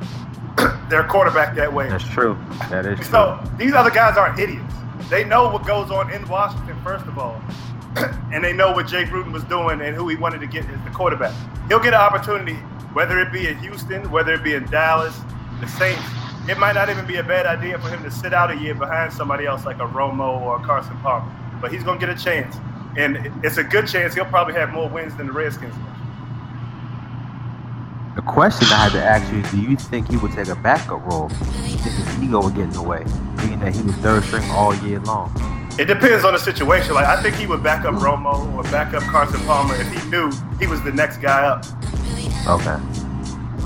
Speaker 2: their quarterback that way.
Speaker 5: That's true. That is true.
Speaker 2: So these other guys aren't idiots. They know what goes on in Washington, first of all. and they know what Jay Gruden was doing and who he wanted to get as the quarterback. He'll get an opportunity, whether it be in Houston, whether it be in Dallas, the Saints. It might not even be a bad idea for him to sit out a year behind somebody else like a Romo or a Carson Palmer. But he's going to get a chance. And it's a good chance he'll probably have more wins than the Redskins.
Speaker 5: The question I had to ask you is, do you think he would take a backup role? Do you think his ego would get in the way, being that he was third string all year long?
Speaker 2: It depends on the situation. Like I think he would back up Romo or back up Carson Palmer if he knew he was the next guy up.
Speaker 5: Okay.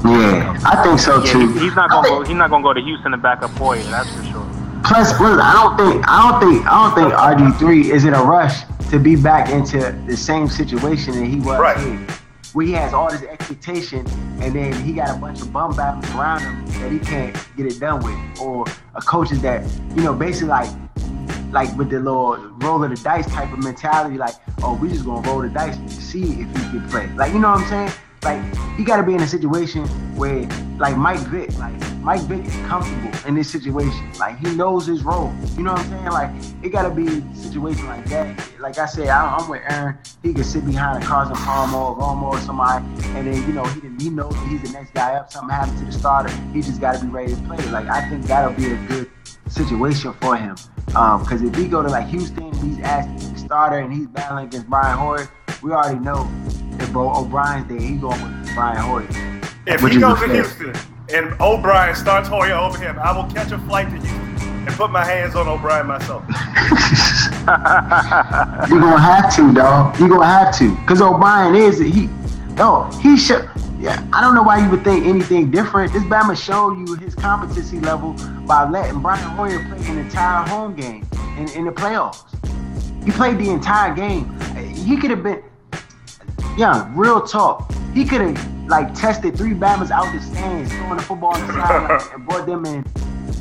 Speaker 1: Yeah, I think so
Speaker 4: Yeah,
Speaker 1: too.
Speaker 4: he- he's not gonna
Speaker 1: think-
Speaker 4: go. He's not gonna go to Houston and back up Hoyer. That's for sure.
Speaker 1: Plus, look, I don't think, I don't think, I don't think RG three is in a rush to be back into the same situation that he was
Speaker 2: Right.
Speaker 1: in, where he has all this expectation, and then he got a bunch of bum battles around him that he can't get it done with, or a coaches that, you know, basically like, like with the little roll of the dice type of mentality, like, oh, we just gonna roll the dice to see if he can play, like, you know what I'm saying? Like, he got to be in a situation where, like Mike Vick, like Mike Vick is comfortable in this situation. Like he knows his role. You know what I'm saying? Like it got to be a situation like that. Like I said, I, I'm with Aaron. He can sit behind a Carson Palmer or Romo or somebody, and then you know he he knows that he's the next guy up. Something happens to the starter. He just got to be ready to play. Like I think that'll be a good situation for him. Um, because if he go to like Houston, he's asked the starter and he's battling against Brian Hoyer. We already know if Bo O'Brien's there, he going with Brian Hoyer.
Speaker 2: If he goes to. Houston and O'Brien starts Hoyer over him, I will catch a flight to Houston and put my hands on O'Brien myself.
Speaker 1: You're gonna have to, dog. You're gonna have to, cause O'Brien is he. No, he should. Yeah, I don't know why you would think anything different. This Bama showed you his competency level by letting Brian Hoyer play an entire home game in, in the playoffs. He played the entire game. He could have been, yeah, real talk. He could have like tested three Bamas out the stands, throwing the football on the sideline, and brought them in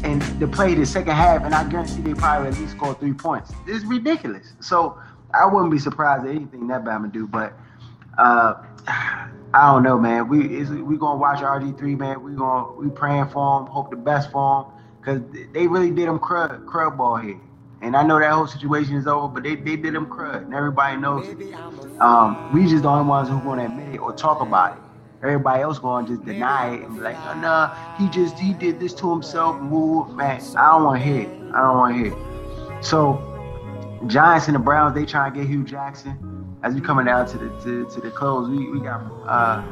Speaker 1: and to play the second half, and I guarantee they probably at least score three points. It's ridiculous. So I wouldn't be surprised at anything that Bama do, but uh, I don't know, man. We is we gonna watch RG three, man. We gonna we praying for him, hope the best for him, cause they really did him crud crud ball here. And I know that whole situation is over, but they, they did him crud, and everybody knows it. Um, we just the only ones who gonna admit it or talk about it. Everybody else gonna just deny it and be like, oh, nah, he just he did this to himself. Move, man, I don't want to hear it. I don't want to hear it. So, Giants and the Browns, they trying to get Hue Jackson. As we coming down to the to, to the close, we, we got uh,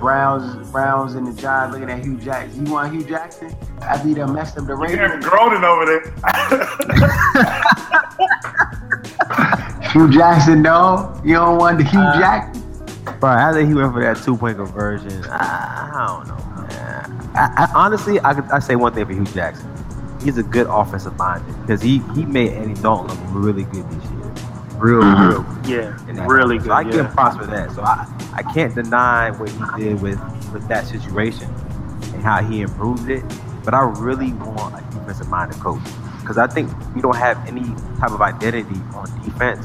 Speaker 1: Browns Browns and the Giants looking at Hue Jackson. You want Hue Jackson after he done messed up the
Speaker 2: You hear him
Speaker 1: Raiders?
Speaker 2: groaning over there.
Speaker 1: Hue Jackson, dog. You don't want the Hue
Speaker 5: Uh,
Speaker 1: Jackson?
Speaker 5: Bro, I think he went for that two point conversion, I, I don't know, man. I, I, honestly, I could I say one thing for Hue Jackson. He's a good offensive minded because he, he made Andy Dalton look really good this year. Real,
Speaker 1: Mhm.
Speaker 5: real good.
Speaker 4: Yeah,
Speaker 5: in
Speaker 4: really good.
Speaker 5: So I give
Speaker 4: yeah.
Speaker 5: him props for that. So I, I can't deny what he did with, with that situation and how he improved it. But I really want a defensive minded coach because I think we don't have any type of identity on defense.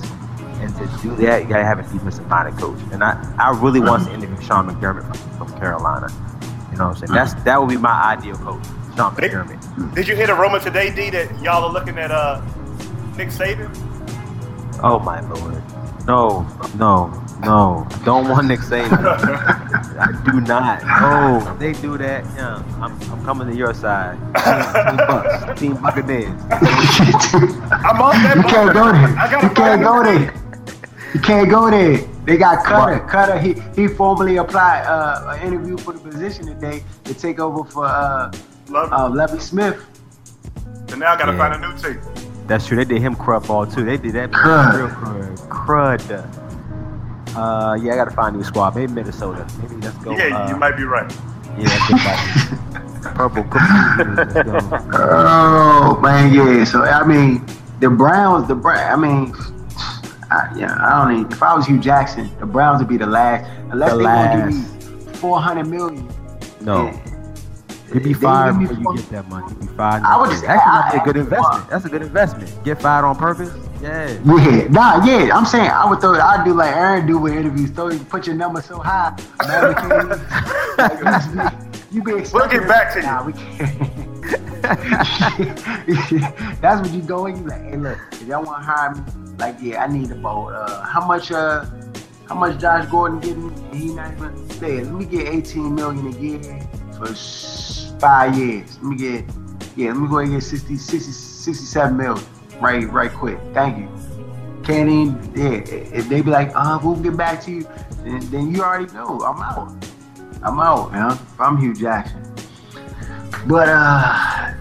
Speaker 5: And to do that, you gotta have a defensive minded coach. And I, I really want to interview Sean McDermott from, from Carolina. You know what I'm saying? That's that would be my ideal coach, Sean
Speaker 2: Hey.
Speaker 5: McDermott.
Speaker 2: Did you hear the rumor today, D, that y'all are looking at uh Nick Saban?
Speaker 5: Oh my lord. No, no, no. Don't want Nick Saban. I do not. No, if they do that, yeah, I'm, I'm coming to your side. Team, team Bucks, Team Buccaneers.
Speaker 2: I'm on that
Speaker 1: You
Speaker 2: boat.
Speaker 1: can't go there.
Speaker 2: I gotta
Speaker 1: You can't go there. You can't go there. They got Koetter. Koetter. He he formally applied uh, an interview for the position today to take over for uh,
Speaker 2: Love
Speaker 1: uh, Lovie Smith.
Speaker 2: And now I gotta
Speaker 5: Yeah.
Speaker 2: find a new team.
Speaker 5: That's true. They did him crud ball too. They did that man
Speaker 1: Crud.
Speaker 5: real crud. Crud. Uh, yeah, I gotta find a new squad. Maybe Minnesota. Maybe let's go.
Speaker 2: yeah,
Speaker 5: uh,
Speaker 2: you might be right.
Speaker 5: Yeah, let's go. Purple cookie. Let's go.
Speaker 1: Oh man, yeah. So I mean, the Browns. The Brown. I mean, I, yeah. I don't need. If I was Hue Jackson, the Browns would be the last. Unless
Speaker 5: The
Speaker 1: they gonna give
Speaker 5: last.
Speaker 1: me four hundred million.
Speaker 5: No.
Speaker 1: Yeah.
Speaker 5: You'd be fired before you get that money. You'd be fired.
Speaker 1: I would just-
Speaker 5: Actually,
Speaker 1: I-
Speaker 5: that'd a good
Speaker 1: I-
Speaker 5: investment. That's a good investment. Get fired on purpose. Yeah.
Speaker 1: Yeah, nah, yeah. I'm saying I would throw. I'd do like Aaron do with interviews. Throw you put your number so high, man. We can't like, you be, you be
Speaker 2: We'll get back to you.
Speaker 1: Nah, we can't. That's what you go in. You like, hey, look, if y'all want to hire me, like, yeah, I need about uh, how much uh, how much Josh Gordon getting? He not even. Say, let me get 18 million a year for five years. Let me get, yeah, let me go and get 60, 60, 67 million. Right, right, quick. Thank you. Can't even, yeah. If they be like, uh, we'll get back to you, then, then you already know. I'm out. I'm out, man. I'm Hue Jackson. But uh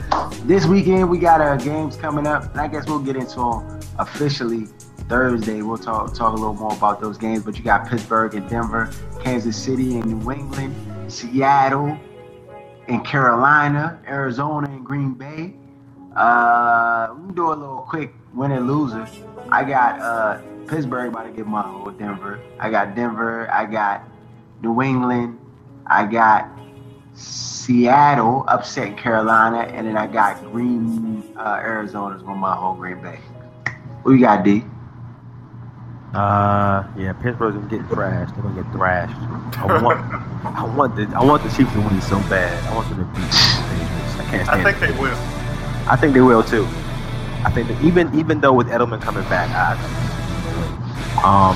Speaker 1: this weekend we got uh games coming up, and I guess we'll get into them officially Thursday. We'll talk talk a little more about those games. But you got Pittsburgh and Denver, Kansas City and New England, Seattle and Carolina, Arizona and Green Bay. Uh, we do a little quick winner loser. I got uh, Pittsburgh about to get my whole Denver. I got Denver. I got New England. I got Seattle upset Carolina, and then I got Green uh, Arizona's going my whole Green Bay. What you got, D?
Speaker 5: Uh, yeah, Pittsburgh's gonna get thrashed. They're gonna get thrashed. I want, I want the, I want the Chiefs to win so bad. I want them to beat the Patriots. I can't
Speaker 2: I think
Speaker 5: it.
Speaker 2: they will.
Speaker 5: I think they will too. I think that even even though with Edelman coming back, I um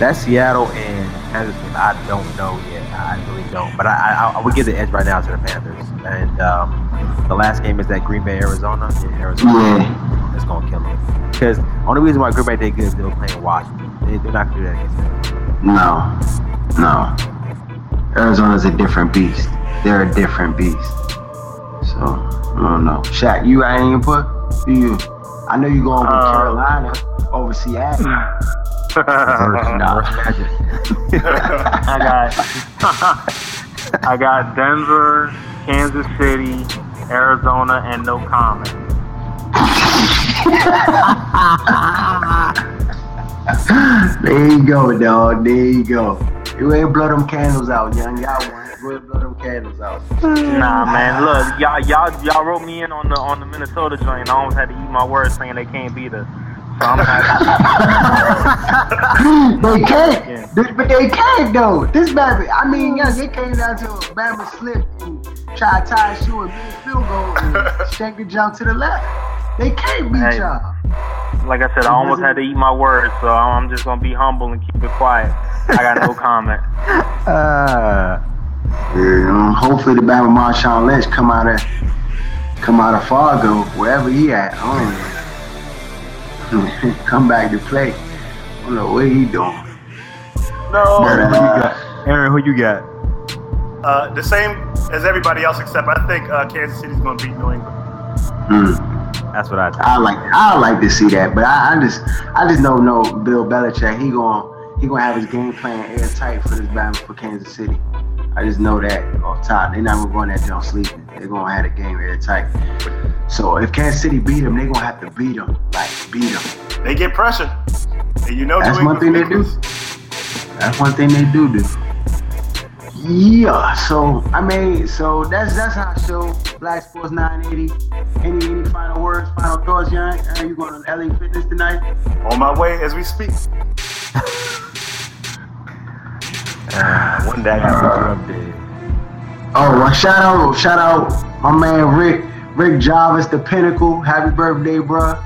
Speaker 5: that Seattle and Kansas game, I don't know yet. I really don't. But I, I I would give the edge right now to the Panthers. And um, the last game is that Green Bay Arizona. Yeah, Arizona.
Speaker 1: Yeah.
Speaker 5: It's gonna kill them. Because only reason why Green Bay did good is they were playing Washington. They, they're not gonna do that against them.
Speaker 1: No, no. Arizona's a different beast. They're a different beast. So I don't know. Shaq, you got any input? Who You, I know you're going with
Speaker 4: Uh,
Speaker 1: Carolina over Seattle. Nah.
Speaker 5: Magic.
Speaker 4: I got I got Denver, Kansas City, Arizona, and no comment.
Speaker 1: There you go, dog. There you go. You ain't blow them candles out, young. Y'all want go blow them candles out.
Speaker 4: Nah, man. Look, y'all, y'all, y'all wrote me in on the on the Minnesota joint. I almost had to eat my words saying they can't beat us. So I'm happy.
Speaker 1: they can't,
Speaker 4: Yeah.
Speaker 1: But they can't though. This baby, I mean, yeah, they came down to a Bama slip and try to tie a shoe and miss field goal and shake the jump to the left. They can't beat
Speaker 4: Hey.
Speaker 1: y'all.
Speaker 4: like I said, I almost had to eat my words. So I'm just gonna be humble and keep it quiet. I got no comment.
Speaker 5: Uh,
Speaker 1: Yeah, um, hopefully the Bama Marshawn Lynch come out of come out of Fargo, wherever he at. I don't know. come back to play. I don't know what he doing.
Speaker 2: No.
Speaker 1: But,
Speaker 5: who you got? Aaron, who you got?
Speaker 2: Uh, the same as everybody else, except I think uh, Kansas City's going to beat New England.
Speaker 1: hmm.
Speaker 5: That's what I think.
Speaker 1: I like I like to see that, but I, I just I just don't know Bill Belichick. He going he gonna have his game plan airtight for this battle for Kansas City. I just know that off top. They're not gonna go in that joint sleeping. They're gonna have the game airtight. So if Kansas City beat them, they're gonna have to beat them, like beat them.
Speaker 2: They get pressure. And you know
Speaker 1: That's one thing they do. That's one thing they do do. Yeah, so I mean, so that's that's our show, Black Sports 980. Any any final words, final thoughts, young? Are you going to LA Fitness tonight?
Speaker 2: On my way as we speak.
Speaker 5: Uh, one day I got to put you up there.
Speaker 1: Oh, well, shout out, shout out, my man Rick, Rick Jarvis, the Pinnacle. Happy birthday, bruh.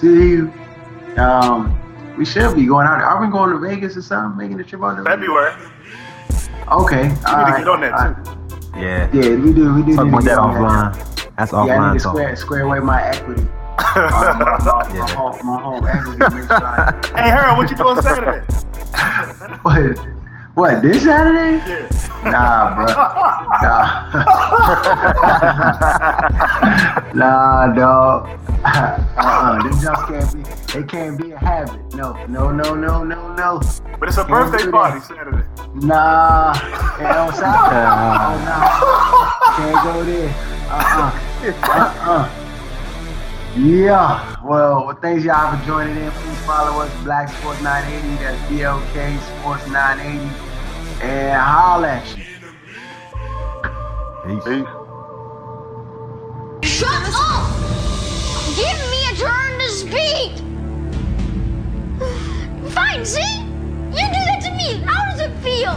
Speaker 1: See you. Um, we should be going out. Are we going to Vegas or something? Making a trip out to Vegas?
Speaker 2: February.
Speaker 1: Okay,
Speaker 2: We
Speaker 1: all
Speaker 2: need to get on that
Speaker 1: all
Speaker 2: too.
Speaker 1: Right.
Speaker 5: Yeah.
Speaker 1: Yeah, we do. We do.
Speaker 5: Talk
Speaker 1: need to
Speaker 5: about
Speaker 1: get
Speaker 5: that
Speaker 1: on
Speaker 5: offline. That's
Speaker 1: Yeah, I
Speaker 5: offline
Speaker 1: need to
Speaker 5: talk.
Speaker 1: square, square away my equity. Uh, my, my,
Speaker 5: Yeah.
Speaker 1: my, home, my home equity. Sure I,
Speaker 2: Hey, Harold, what you doing Saturday?
Speaker 1: what? What? This Saturday?
Speaker 2: yeah.
Speaker 1: Nah, bro. Nah. nah, dog. uh-uh. Them jumps can't be. They can't be a habit. No, no, no, no, no, no.
Speaker 2: But it's a
Speaker 1: Can't
Speaker 2: birthday party. Saturday.
Speaker 1: Nah. It don't sound. Oh, nah. Can't go there. Uh-uh. Uh-uh. Yeah. Well, well, thanks y'all for joining in. Please follow us, Black Sports 980. That's BLK Sports 980. And holla at you.
Speaker 5: Peace.
Speaker 7: Shut up! Give me a turn to speak! Fine, see? You do that to me. How does it feel?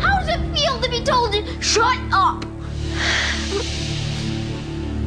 Speaker 7: How does it feel to be told to shut up?